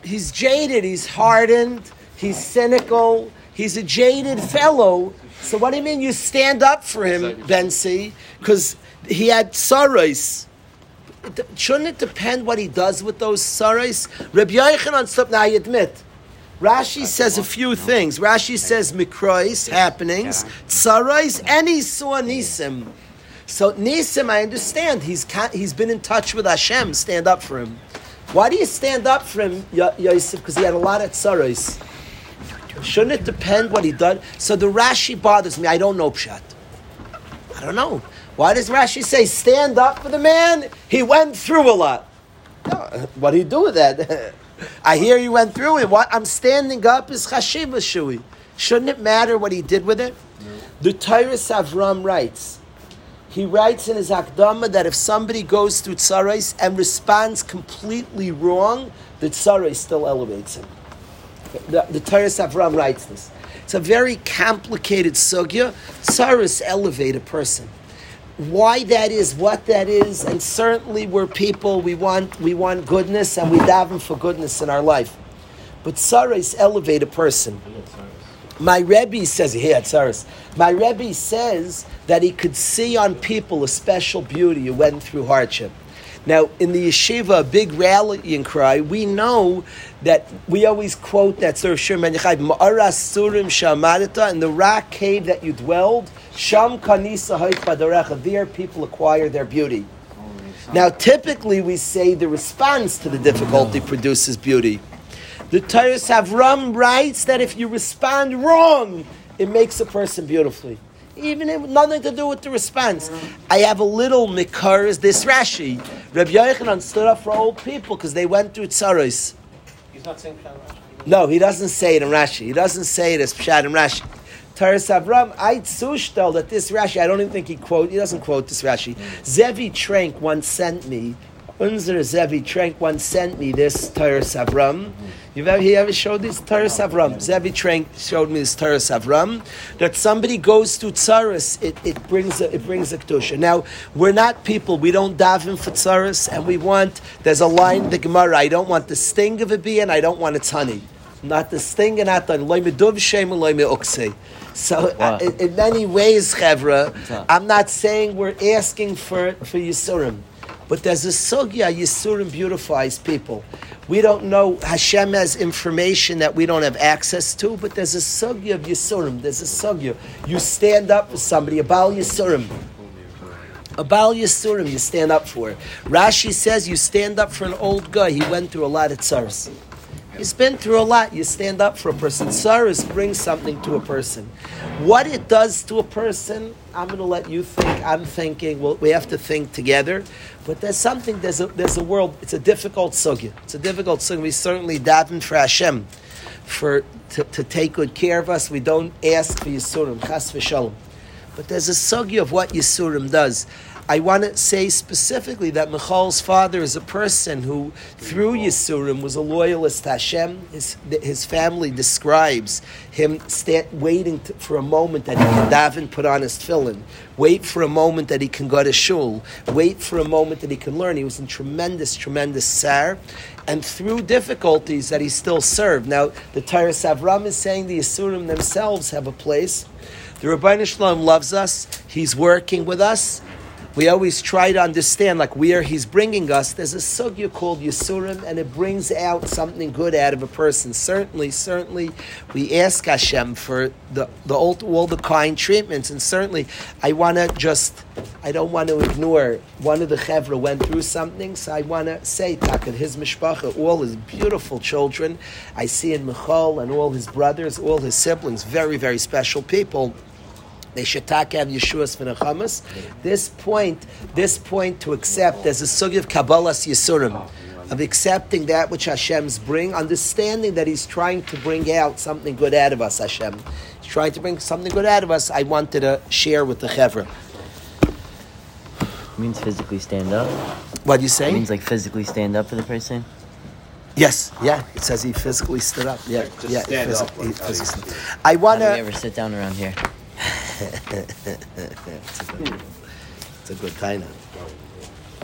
He's jaded. He's hardened. He's cynical. He's a jaded fellow. So what do you mean you stand up for him, Bensi? Because he had sorrows. Shouldn't it depend what he does with those sorrows? Rabbi Yochanan stop now. I admit. Rashi says a few things. Rashi says mikrois, happenings, tsarais, and he saw nisim. So nisim, I understand. He's he's been in touch with Hashem. Stand up for him. Why do you stand up for him, Yosef? Because he had a lot of tsarais. Shouldn't it depend what he done? So the Rashi bothers me. I don't know Pshat. I don't know. Why does Rashi say, stand up for the man? He went through a lot. No, what do you do with that? I hear you went through it. What I'm standing up is chashiva shui. Shouldn't it matter what he did with it? No. The Toras Avram writes. He writes in his Akdama that if somebody goes through tsarais and responds completely wrong, the tsarais still elevates him. The, Torah Avram writes this. It's a very complicated sugya. Tsaris elevate a person. Why that is, what that is, and certainly we're people, we want, we want goodness and we daven for goodness in our life. But tsaris elevate a person. My Rebbe says, here, tsaris. My Rebbe says that he could see on people a special beauty who went through hardship. Now, in the yeshiva, big rallying cry, we know that we always quote that Surah Shir Menyachai, Ma'aras Surim Shamadita, in the rock cave that you dwelled, Sham Kanisa Haik there people acquire their beauty. Now, typically we say the response to the difficulty produces beauty. The Torah Avram writes that if you respond wrong, it makes a person beautifully even if nothing to do with the response. I have a little mikar is this Rashi. Rabbi Yochanan stood up for old people because they went through tsaros. He's not saying Rashi. No, he doesn't say it in Rashi. He doesn't say it as Pshat in Rashi. Toras Avram, I tzushtel that this Rashi, I don't even think he quote, he doesn't quote this Rashi. Zevi Trank once sent me Unzer Zevi Trank once sent me this Toras Avram. You've ever, he ever showed this Toras Avram? Zevi Trank showed me this Toras Avram. That somebody goes to tsaras, it, it brings a, it brings a kedusha. Now we're not people. We don't daven for tsaras, and we want. There's a line the Gemara. I don't want the sting of a bee, and I don't want its honey. Not the sting and not the ukse. So uh, in, in, many ways, Chevra, I'm not saying we're asking for for Yisurim. But there's a sugya, Yisurim beautifies people. We don't know, Hashem has information that we don't have access to, but there's a sugya of Yisurim. There's a sugya. You stand up for somebody, a Baal Yisurim. A Baal Yisurim you stand up for. It. Rashi says you stand up for an old guy. He went through a lot of tsars. He's been through a lot. You stand up for a person. Tsaris brings something to a person. What it does to a person, I'm going to let you think. I'm thinking. Well, we have to think together. But there's something. There's a there's a world. It's a difficult sugya. It's a difficult sugya. We certainly daven for Hashem, for to, to take good care of us. We don't ask for Yisurim. Chas v'shalom. But there's a sugya of what Yisurim does. I want to say specifically that Michal's father is a person who, through Yisurim, was a loyalist to Hashem. His, his family describes him waiting to, for a moment that he can daven, put on his tefillin, wait for a moment that he can go to shul, wait for a moment that he can learn. He was in tremendous, tremendous sar, and through difficulties that he still served. Now, the Toras Avram is saying the Yisurim themselves have a place. The Rabbi Shalom loves us. He's working with us we always try to understand like where he's bringing us. There's a sugya called Yisurim, and it brings out something good out of a person. Certainly, certainly, we ask Hashem for the, the all, all the kind treatments, and certainly, I want to just, I don't want to ignore. One of the chevra went through something, so I want to say, Takat, his mishpacha, all his beautiful children, I see in Michal and all his brothers, all his siblings, very, very special people. They should talk have Yeshua's v'nechamas. This point, this point to accept as a sugi of Kabbalah's Yisurim, of accepting that which Hashem's bring, understanding that He's trying to bring out something good out of us, Hashem. He's trying to bring something good out of us. I wanted to share with the Chevra. means physically stand up. What do you say? It means like physically stand up for the person. Yes, yeah. It says he physically stood up. Yeah, Just yeah. stand phys- up, he like, physically- how I How want do we to. ever sit down around here? It's a good kind of.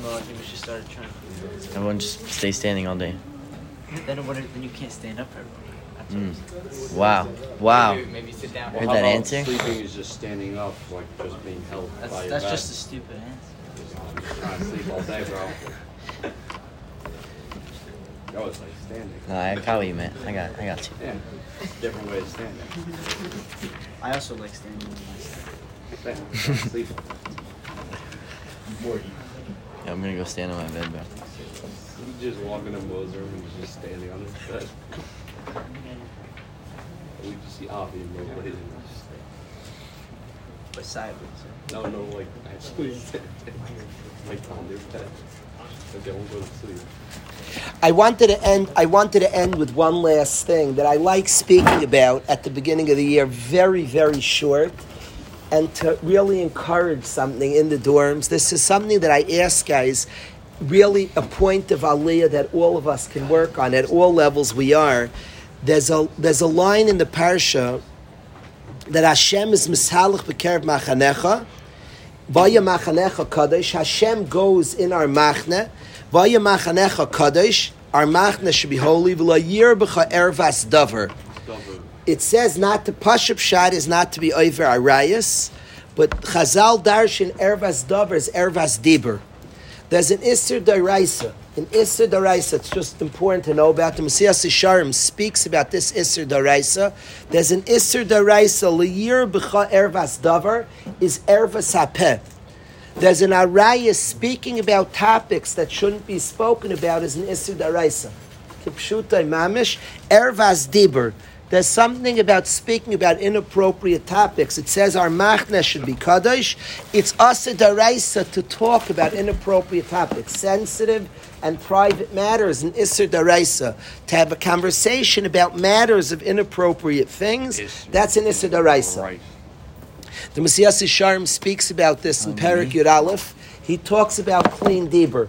Well, I think we should start trying. Everyone just stay standing all day. Then what? If, then you can't stand up for everybody. That's what I'm mm. saying. Wow. Wow. Maybe, maybe sit down. Heard that answer? Sleeping is just standing up, like just being held That's, by that's just a stupid answer. I'm just trying to sleep all day, bro. Yo, it's like standing. No, I got what you meant. I got. I got you. Yeah, different way of standing. I also like standing when I stand. Yeah, sleep. Yeah, I'm gonna go stand on my bed, bro. You just walk in a Mo's room and he's just standing on his bed. We just see Avi and Mo Blazing. Just But sideways. No, no, like actually standing. Like on their bed. Like they won't go to sleep. I wanted to end. I wanted to end with one last thing that I like speaking about at the beginning of the year. Very, very short, and to really encourage something in the dorms. This is something that I ask guys. Really, a point of aliyah that all of us can work on at all levels. We are. There's a there's a line in the parsha that Hashem is misalach b'kerv machanecha. Vaya machanecha kadosh. Hashem goes in our machne. Vaya machanecha kadosh. Our machne should be holy. V'la yir b'cha ervas davar. It says not to pashup shad is not to be over arayas, but Chazal darshan ervas davar is ervas diber. There's an Isser Daraisa. An Isser Daraisa, it's just important to know about. The Mesilas Yesharim speaks about this Isser Daraisa. There's an Isser Daraisa, Liyir B'cha Ervas Davar, is Ervas HaPeh. There's an Araya speaking about topics that shouldn't be spoken about as an Isser Daraisa. Kipshutai eh, Mamish, Ervas Diber. There's something about speaking about inappropriate topics. It says our machna should be kadosh. It's asa daraisa to talk about inappropriate topics, sensitive and private matters, and isser daraisa. To have a conversation about matters of inappropriate things, that's an isser daraisa. The Mesilas Yesharim speaks about this in Perik Yud Aleph. He talks about clean deber.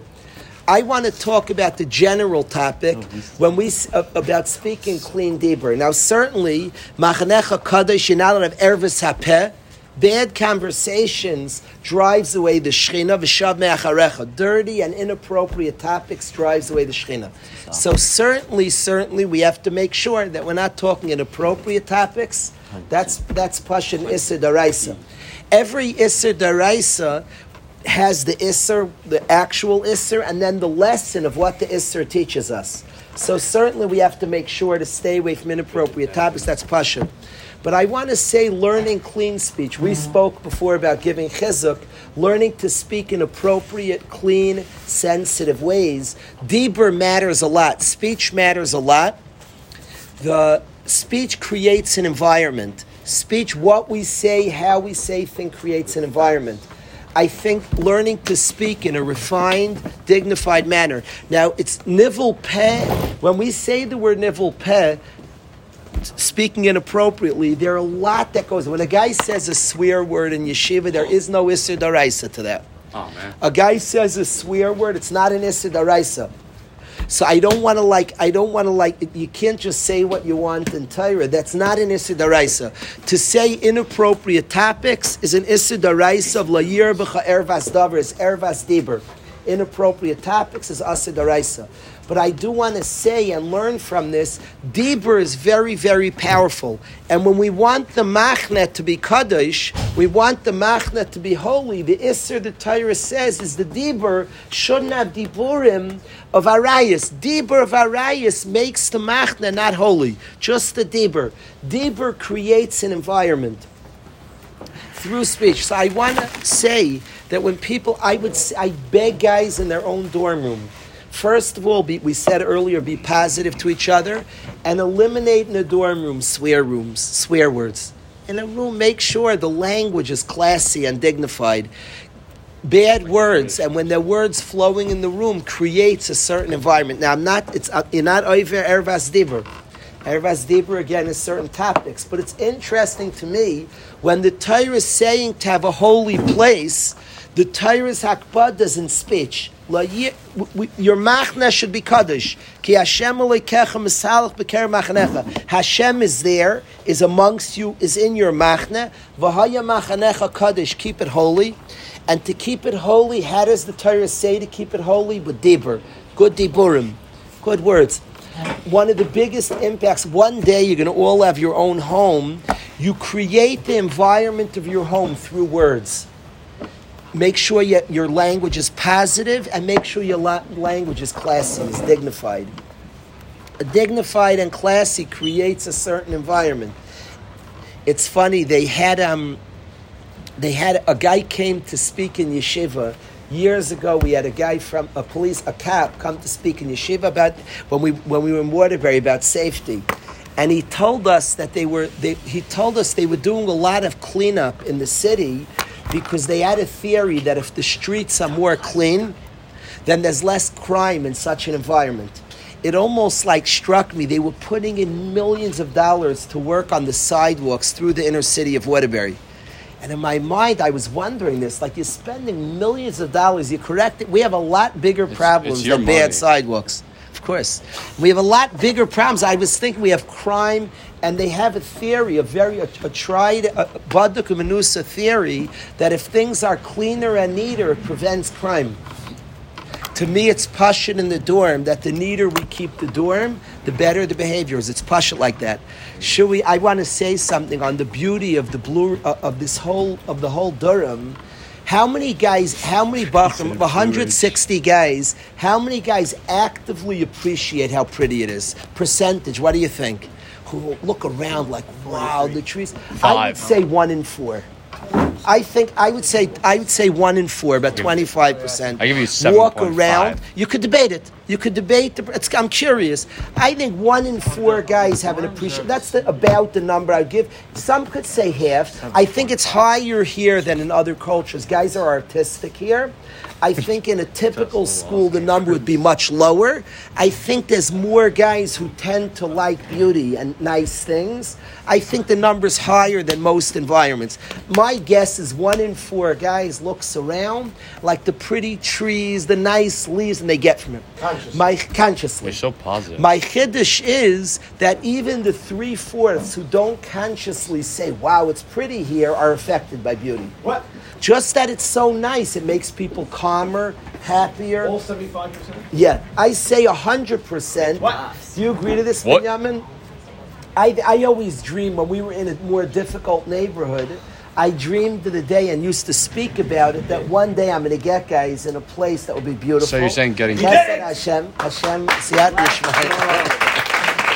I want to talk about the general topic when we uh, about speaking clean deber. Now, certainly, machanecha kadosh you're not allowed to have ervis hapeh. Bad conversations drives away the me'acharecha. Dirty and inappropriate topics drives away the shechina. So certainly, certainly, we have to make sure that we're not talking inappropriate topics. That's that's passion issa daraisa. Every issa daraisa has the Isser, the actual Isser, and then the lesson of what the Isser teaches us. So certainly we have to make sure to stay away from inappropriate topics. That's Pasha. But I want to say learning clean speech. We spoke before about giving chizuk, learning to speak in appropriate, clean, sensitive ways. Deber matters a lot. Speech matters a lot. The speech creates an environment. Speech, what we say, how we say thing creates an environment. I think learning to speak in a refined, dignified manner. Now, it's nivel peh. When we say the word nivel peh, speaking inappropriately, there are a lot that goes. When a guy says a swear word in yeshiva, there is no issur daraisa to that. Oh man. A guy says a swear word, it's not an issur daraisa. So I don't want to like. I don't want to like. You can't just say what you want in Torah. That's not an issur daraisa. To say inappropriate topics is an issur daraisa of layir b'cha ervas davar is ervas diber. Inappropriate topics is asa daraisa. But I do want to say and learn from this, Dibur is very, very powerful. And when we want the Machnet to be Kaddish, we want the Machnet to be holy. The Isser, the Torah says, is the Dibur shouldn't have Diburim of Arayas. Dibur of Arayas makes the Machnet not holy, just the Dibur. Dibur creates an environment through speech. So I want to say that when people, I would, I beg guys in their own dorm room, First of all, be, we said earlier, be positive to each other and eliminate in the dorm room swear rooms, swear words. In a room, make sure the language is classy and dignified. Bad words, and when the words flowing in the room, creates a certain environment. Now, I'm not, it's, uh, you're not over Ervas Dibur. Ervas Dibur, again, is certain topics. But it's interesting to me when the Torah is saying to have a holy place, the Torah's hakbadas in speech. Your machna should be kaddish. Ki Hashem misalach. Hashem is there, is amongst you, is in your machna. V'haya machanecha kaddish. Keep it holy. And to keep it holy, how does the Torah say to keep it holy? With dibur. Good diburim. Good words. One of the biggest impacts, one day you're going to all have your own home. You create the environment of your home through words make sure your, language is positive and make sure your la- language is classy, is dignified. A dignified and classy creates a certain environment. It's funny, they had, um, they had a guy came to speak in yeshiva years ago. We had a guy from a police, a cop, come to speak in yeshiva about when we when we were in Waterbury about safety, and he told us that they were. They, he told us they were doing a lot of cleanup in the city because they had a theory that if the streets are more clean, then there's less crime in such an environment. It almost like struck me they were putting in millions of dollars to work on the sidewalks through the inner city of Waterbury. And in my mind, I was wondering this: like you're spending millions of dollars, you're correct. We have a lot bigger problems it's than money. bad sidewalks. Course, we have a lot bigger problems. I was thinking we have crime and they have a theory, a very a, a tried Baduk theory that if things are cleaner and neater, it prevents crime. To me, it's passion in the dorm that the neater we keep the dorm, the better the behavior is. It's passion like that. Should we? I want to say something on the beauty of the blue uh, of this whole of the whole Durham. How many guys? How many Bachram? 160 guys. How many guys actively appreciate how pretty it is? Percentage. What do you think? Who look around like, wow, the trees. I would say one in four. I think I would say I would say one in four, about twenty five percent. I give you seven Walk 7.5. around. You could debate it. You could debate. The, it's, I'm curious. I think one in four guys have an appreciation. That's the, about the number I would give. Some could say half. I think it's higher here than in other cultures. Guys are artistic here. I think in a typical school the number would be much lower. I think there's more guys who tend to like beauty and nice things. I think the number's higher than most environments. My guess is one in four guys looks around like the pretty trees, the nice leaves, and they get from it. My consciously. You're so positive. My chiddush is that even the three fourths who don't consciously say, "Wow, it's pretty here," are affected by beauty. What? Just that it's so nice, it makes people calmer, happier. All 75%? Yeah, I say hundred percent. What? Do you agree to this, What? Benjamin? I, I always dream when we were in a more difficult neighborhood. I dreamed of the day and used to speak about it that one day I'm going to get guys in a place that will be beautiful. So you're saying getting- Chesed Hashem, Hashem, Siyata Dishmaya.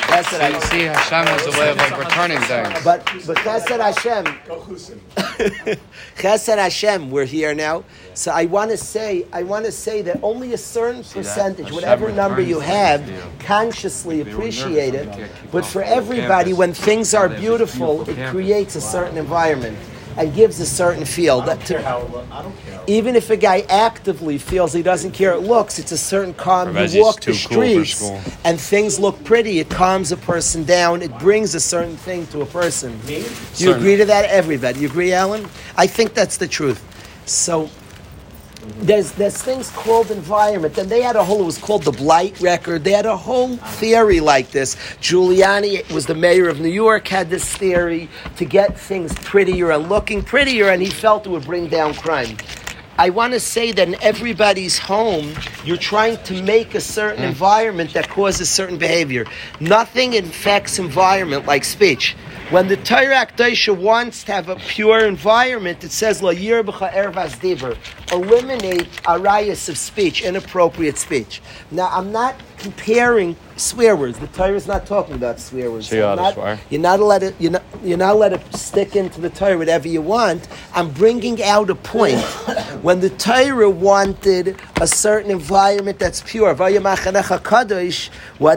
Chesed So you see, Hashem has a way of like returning things. But but Chesed Hashem, Chesed Hashem, we're here now. So I want to say, I want to say that only a certain percentage, whatever number you have, things to you. consciously appreciate it. they can't keep But for everybody, when things are beautiful, beautiful it creates a certain environment. And gives a certain feel. I That don't to- care how it look. I don't care. even if a guy actively feels he doesn't care it looks, it's a certain calm. Or is You walk the too cool streets and things look pretty. It calms a person down. It brings a certain thing to a person. Me? Do you Certain- agree to that? Everybody, you agree, Alan? I think that's the truth. So there's there's things called environment, and they had a whole. It was called the Blight record. They had a whole theory like this. Giuliani was the mayor of New York. Had this theory to get things prettier and looking prettier, and he felt it would bring down crime. I want to say that in everybody's home, you're trying to make a certain hmm. environment that causes certain behavior. Nothing infects environment like speech. When the Torah Akdaisha wants to have a pure environment, it says La b'cha ervas diver. Eliminate arayas of speech, inappropriate speech. Now, I'm not comparing swear words. The Torah is not talking about swear words. So you I'm ought to not- swear? You're not let it. You're not, you're not let it stick into the Torah whatever you want. I'm bringing out a point. When the Torah wanted a certain environment that's pure, what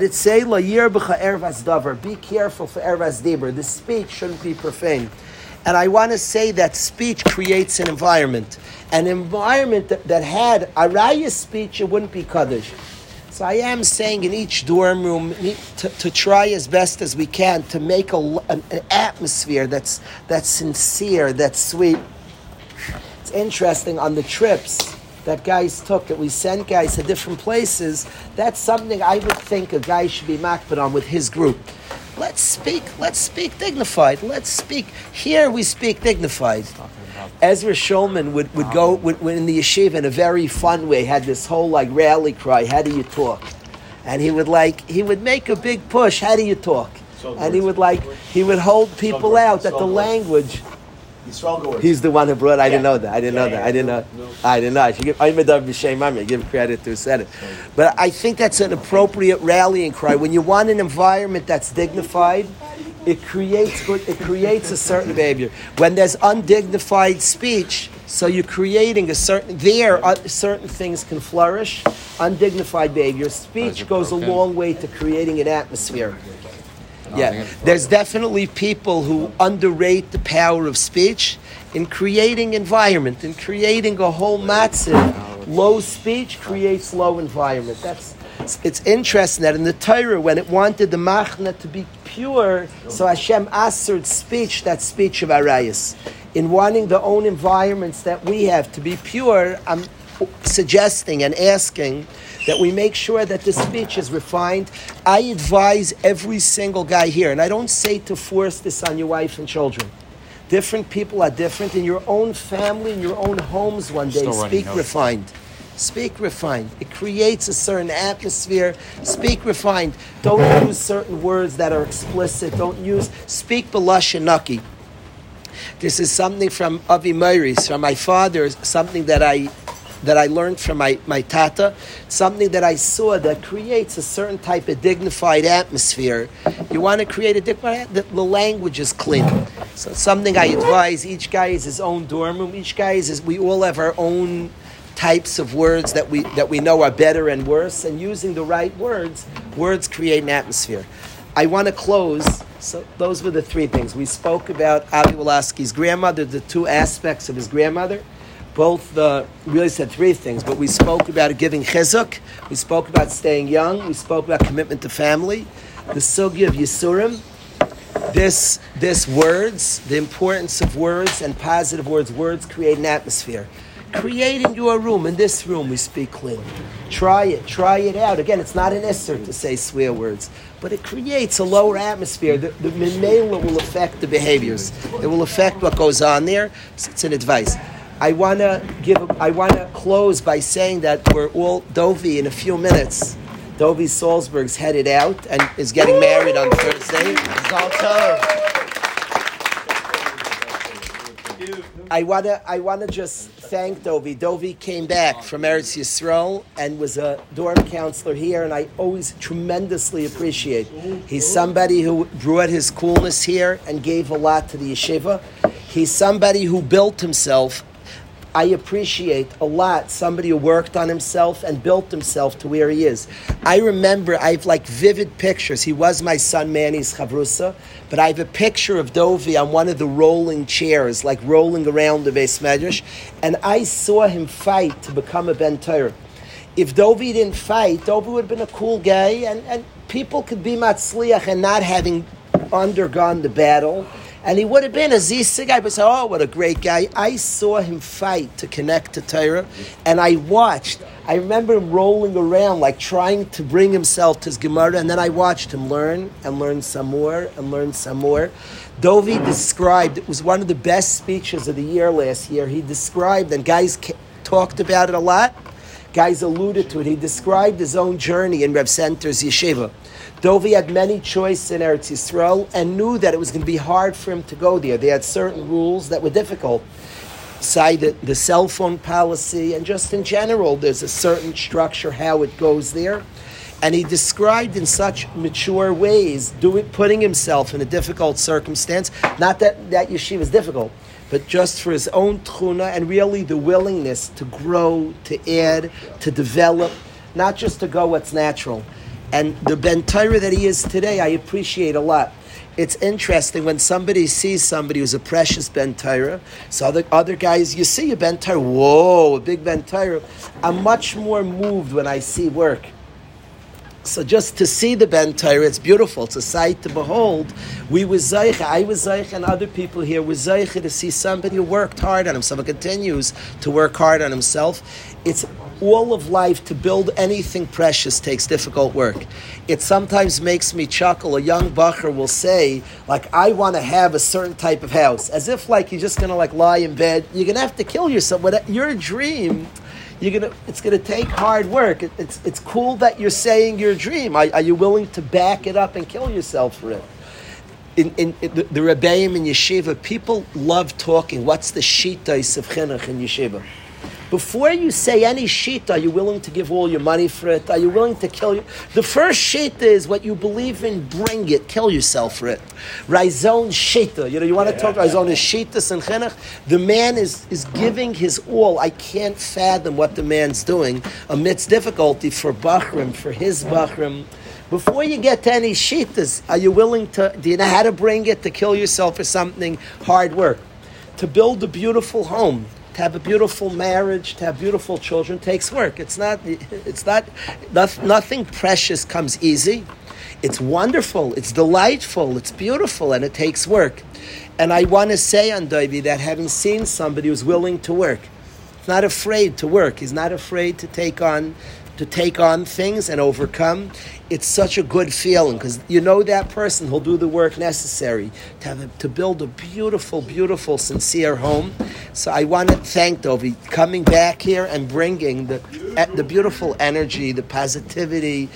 it say? Be careful for ervas dibur. The speech shouldn't be profane. And I want to say that speech creates an environment. An environment that, that had araya speech, it wouldn't be kaddish. So I am saying in each dorm room to, to try as best as we can to make a, an, an atmosphere that's that's sincere, that's sweet. It's interesting on the trips that guys took that we sent guys to different places. That's something I would think a guy should be makbid on with his group. Let's speak. Let's speak dignified. Let's speak. Here we speak dignified. Ezra Shulman would, would go would, would in the yeshiva in a very fun way. Had this whole like rally cry. How do you talk? And he would like he would make a big push. How do you talk? And he would like he would hold people out that the language. He's the one who brought. I didn't know that. I didn't know that. I didn't know. I didn't know. I should give. I'm a b'shem Ami. Give credit to who said it. But I think that's an appropriate rallying cry. When you want an environment that's dignified, it creates good. It creates a certain behavior. When there's undignified speech, so you're creating a certain. There, uh, certain things can flourish. Undignified behavior. Speech goes a long way to creating an atmosphere. Yeah, there's definitely people who underrate the power of speech in creating environment, in creating a whole matzah. Low speech creates low environment. That's it's interesting that in the Torah, when it wanted the machna to be pure, so Hashem answered speech, that speech of Arayas. In wanting the own environments that we have to be pure, I'm suggesting and asking that we make sure that the speech is refined. I advise every single guy here, and I don't say to force this on your wife and children. Different people are different. In your own family, in your own homes one day, speak refined. Speak refined. It creates a certain atmosphere. Speak refined. Don't use certain words that are explicit. Don't use, speak belash and naki. This is something from Avi Meiris, from my father, something that I that I learned from my, my tata, something that I saw that creates a certain type of dignified atmosphere. You want to create a dignified, the, the language is clean. So something I advise, each guy is his own dorm room, each guy is, his, we all have our own types of words that we, that we know are better and worse, and using the right words, words create an atmosphere. I want to close. So those were the three things. We spoke about Avi Wolaski's grandmother, the two aspects of his grandmother. Both the really said three things, but we spoke about giving chizuk. We spoke about staying young. We spoke about commitment to family. The sugya of Yisurim. This this words, the importance of words and positive words. Words create an atmosphere. Create in your room, in this room, we speak clean. Try it, try it out. Again, it's not an isser to say swear words, but it creates a lower atmosphere. The, the will affect the behaviors. It will affect what goes on there. It's an advice. I want to give. I want to close by saying that we're all Dovi in a few minutes. Dovi Salzburg's headed out and is getting married on Thursday. I wanna I wanna just thank Dovi. Dovi came back from Eretz Yisrael and was a dorm counselor here, and I always tremendously appreciate. He's somebody who brought his coolness here and gave a lot to the yeshiva. He's somebody who built himself I appreciate a lot somebody who worked on himself and built himself to where he is. I remember I have like vivid pictures. He was my son Manny's chavrusa, but I have a picture of Dovi on one of the rolling chairs, like rolling around the Beis Medrash, and I saw him fight to become a Ben Torah. If Dovi didn't fight, Dovi would have been a cool guy, and, and people could be matzliach and not having undergone the battle. And he would have been a Zisa guy, but say, oh, what a great guy. I saw him fight to connect to Torah, and I watched. I remember him rolling around, like trying to bring himself to his Gemara, and then I watched him learn and learn some more and learn some more. Dovi described, it was one of the best speeches of the year last year. He described, and guys ca- talked about it a lot, guys alluded to it. He described his own journey in Reb Center's yeshiva. Dovi had many choices in Eretz Yisrael and knew that it was going to be hard for him to go there. They had certain rules that were difficult. Side the, the cell phone policy, and just in general, there's a certain structure how it goes there. And he described in such mature ways, doing, putting himself in a difficult circumstance. Not that that yeshiva is difficult, but just for his own tchuna and really the willingness to grow, to add, to develop, not just to go what's natural. And the Ben Torah that he is today, I appreciate a lot. It's interesting when somebody sees somebody who's a precious Ben Torah. So other, other guys, you see a Ben Torah, whoa, a big Ben Torah. I'm much more moved when I see work. So just to see the Ben Torah, it's beautiful. It's a sight to behold. We were Zaycha, I was Zaycha, and other people here were Zaycha to see somebody who worked hard on himself and continues to work hard on himself. It's all of life to build anything precious takes difficult work. It sometimes makes me chuckle. A young bacher will say, like, I want to have a certain type of house, as if like you're just gonna like lie in bed. You're gonna have to kill yourself. Your dream, you're gonna. It's gonna take hard work. It, it's it's cool that you're saying your dream. Are, are you willing to back it up and kill yourself for it? In, in, in the, the Rebbeim in yeshiva, people love talking. What's the shita of chinuch in yeshiva? Before you say any shita, are you willing to give all your money for it? Are you willing to kill you? The first shita is what you believe in, bring it, kill yourself for it. Raizon shita. You know, you want to talk Raizon is shita and chinuch. The man is, is giving his all. I can't fathom what the man's doing amidst difficulty for Bachrim, for his Bachrim. Before you get to any shitas, are you willing to, do you know how to bring it, to kill yourself for something? Hard work. To build a beautiful home, to have a beautiful marriage, to have beautiful children takes work. It's not, it's not, nothing precious comes easy. It's wonderful, it's delightful, it's beautiful, and it takes work. And I want to say on Doivi that having seen somebody who's willing to work, not afraid to work, he's not afraid to take on to take on things and overcome. It's such a good feeling because you know that person who'll do the work necessary to have a, to build a beautiful, beautiful, sincere home. So I want to thank Dovi coming back here and bringing the the beautiful energy, the positivity.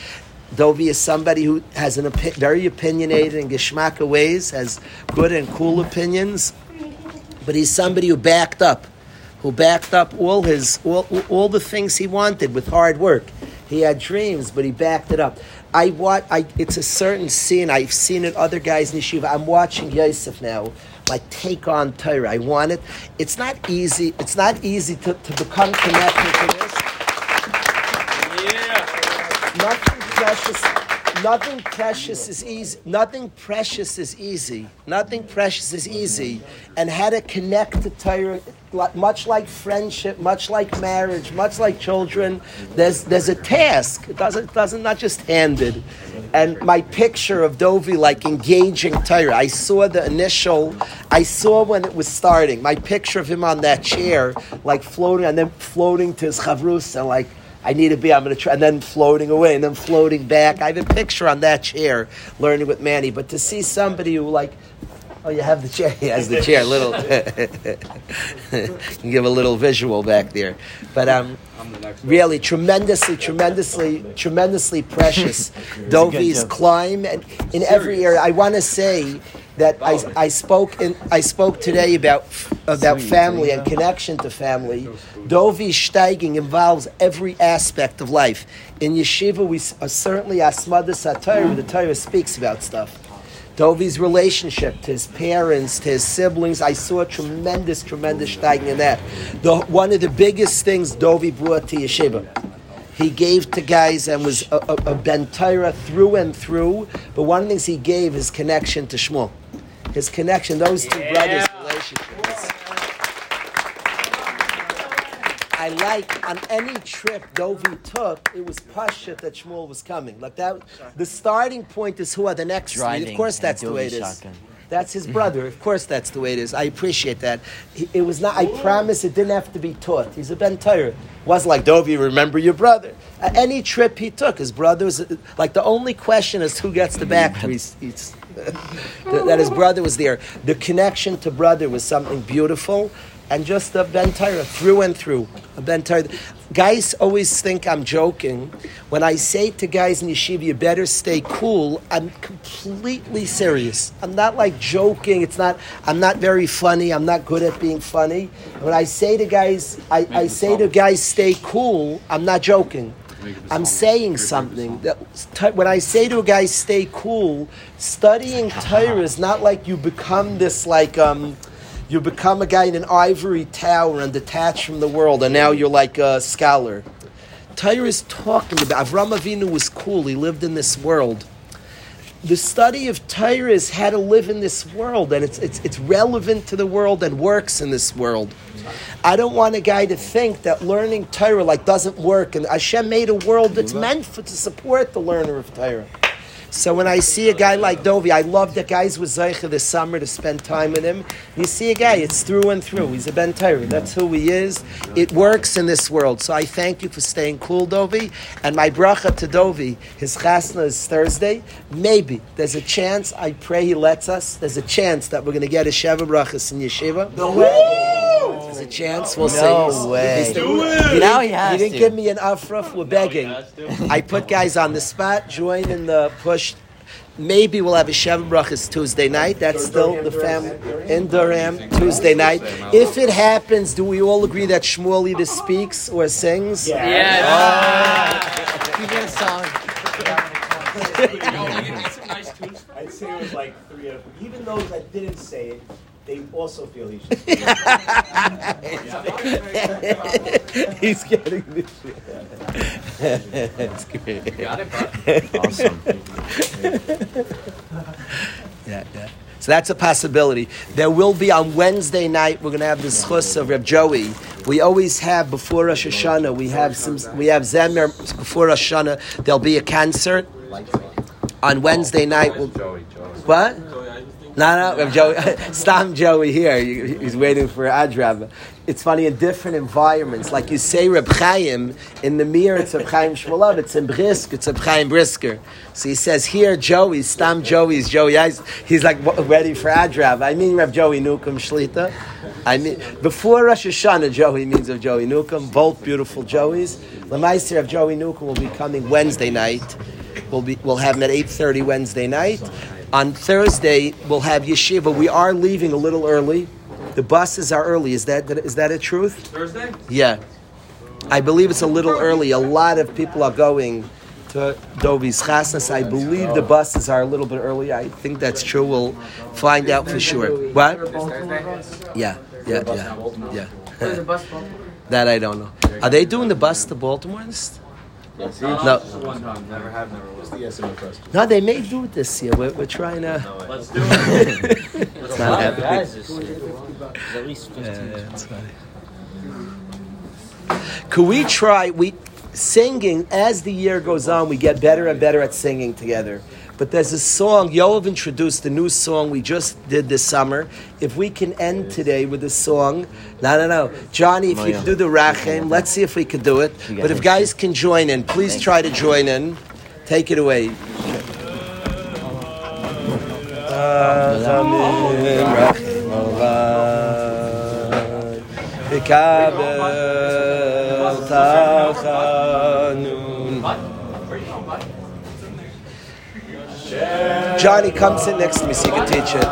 Dovi is somebody who has an opi- very opinionated and geschmacka ways, has good and cool opinions, but he's somebody who backed up who backed up all his all, all the things he wanted with hard work. He had dreams, but he backed it up. I watch. I, it's a certain scene. I've seen it. Other guys in yeshiva. I'm watching Yosef now. Like take on Torah. I want it. It's not easy. It's not easy to, to become connected to this. Yeah. Nothing precious. Nothing precious is easy. Nothing precious is easy. Nothing precious is easy. And how to connect to Torah, much like friendship, much like marriage, much like children, there's there's a task. It doesn't doesn't not just handed. And my picture of Dovi like engaging Torah, I saw the initial. I saw when it was starting. My picture of him on that chair, like floating, and then floating to his chavrus, and like I need to be, I'm going to try, and then floating away, and then floating back. I have a picture on that chair learning with Manny, but to see somebody who, like, oh, you have the chair, he has the chair, little, can give a little visual back there. But um, really, tremendously, tremendously, tremendously precious. Dovi's climb, and in every area, I want to say, that I, I spoke in, I spoke today about about family and connection to family. Dovi steiging involves every aspect of life. In yeshiva, we uh, certainly asmada satayr, the Torah speaks about stuff. Dovi's relationship to his parents, to his siblings, I saw a tremendous, tremendous steiging in that. The, one of the biggest things Dovi brought to Yeshiva. He gave to guys and was a, a, a Ben Torah through and through. But one of the things he gave is connection to Shmuel. His connection, those two brothers' relationships. I like on any trip Dovi took, it was Pasha that Shmuel was coming. Like that, the starting point is who are the next three. Of course, that's the way it Dovi is. shotgun. That's his brother. Of course, that's the way it is. I appreciate that. It was not. I promise it didn't have to be taught. He's a Ben Torah. Wasn't like Dovi. Remember your brother. Any trip he took, his brother was uh, like the only question is who gets the back. He's, he's, that that his brother was there. The connection to brother was something beautiful, and just a Ben Torah through and through. A Ben Torah. Guys always think I'm joking when I say to guys in yeshiva, "You better stay cool." I'm completely serious. I'm not like joking. It's not. I'm not very funny. I'm not good at being funny. When I say to guys, I, I say to guys, "Stay cool." I'm not joking. I'm saying something. That, when I say to a guy, stay cool, studying Torah is not like you become this, like, um, you become a guy in an ivory tower and detached from the world, and now you're like a scholar. Torah is talking about, Avram Avinu was cool, he lived in this world. The study of Torah is how to live in this world, and it's, it's, it's relevant to the world and works in this world. I don't want a guy to think that learning Torah like doesn't work, and Hashem made a world that's meant for to support the learner of Torah. So when I see a guy like Dovi, I love that guys with Zeicha this summer to spend time with him. You see a guy, it's through and through. He's a Ben Torah. That's who he is. It works in this world. So I thank you for staying cool, Dovi. And my bracha to Dovi, his chasna is Thursday. Maybe there's a chance. I pray he lets us. There's a chance that we're going to get a Sheva brachas in yeshiva. No way. There's a chance. We'll see. No He's- way. he's- Do it. Now he has He didn't to. give me an afraf. We're begging. I put guys on the spot. Join in the push. Maybe we'll have a Sheva Brachas Tuesday night. That's still the family in Durham Tuesday night. If it happens, do we all agree that Shmuel either speaks or sings? Keep it a song. I'd say it was like three of them. Even those that didn't say it, they also feel he should. He's getting this shit. It's great. Got it, bud. Awesome. Yeah, yeah. So that's a possibility. There will be on Wednesday night. We're going to have the schus of Reb Joey. We always have before Rosh Hashanah. We have some. We have Zemer before Rosh Hashanah. There'll be a concert on Wednesday night. We'll, Joey, Joey. what? No, no, Reb Joey. Stop Joey here. He's waiting for Adrab. It's funny in different environments. Like you say Reb Chaim, in the mirror it's Reb Chaim Shmulevitz, it's in Brisk, it's Reb Chaim Brisker. So he says here Joey, Stam Joey's Joey. He's, like ready for Adrab. I mean Reb Joey Newcomb Shlita. I mean, before Rosh Hashanah, Joey means of Joey Newcomb. Both beautiful Joeys. The Meister of Joey Newcomb will be coming Wednesday night. We'll, be, we'll have him at 8.30 Wednesday night. On Thursday, we'll have yeshiva. We are leaving a little early. The buses are early. Is that is that a truth? Thursday? Yeah. I believe it's a little early. A lot of people are going to Dovi's Chasnas. I believe the buses are a little bit early. I think that's true. We'll find out for sure. What? Yeah, yeah, yeah, yeah. that I don't know. Are they doing the bus to Baltimore? This- No. One time, never have, never will. No, they may do it this year. We're, we're trying to. Let's do it. It's not happening. Guys, it's, it's at least 15. Could we try? We singing as the year goes on, we get better and better at singing together. But there's a song Yoav introduced a new song we just did this summer. If we can end today with a song, no, no, no, Johnny, if you can do the rachem, let's see if we can do it. But if guys can join in, please try to join in. Take it away. Johnny, come sit next to me so you can teach it.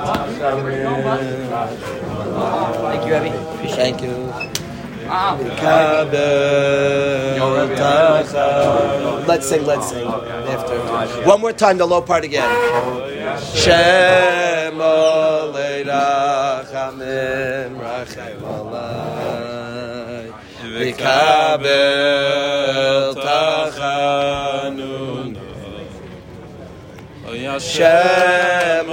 Thank you, Abby. Thank you. Let's sing, let's sing. After. One more time, the low part again. Shem Rachamim Rachem V'kabel Tachanun Shem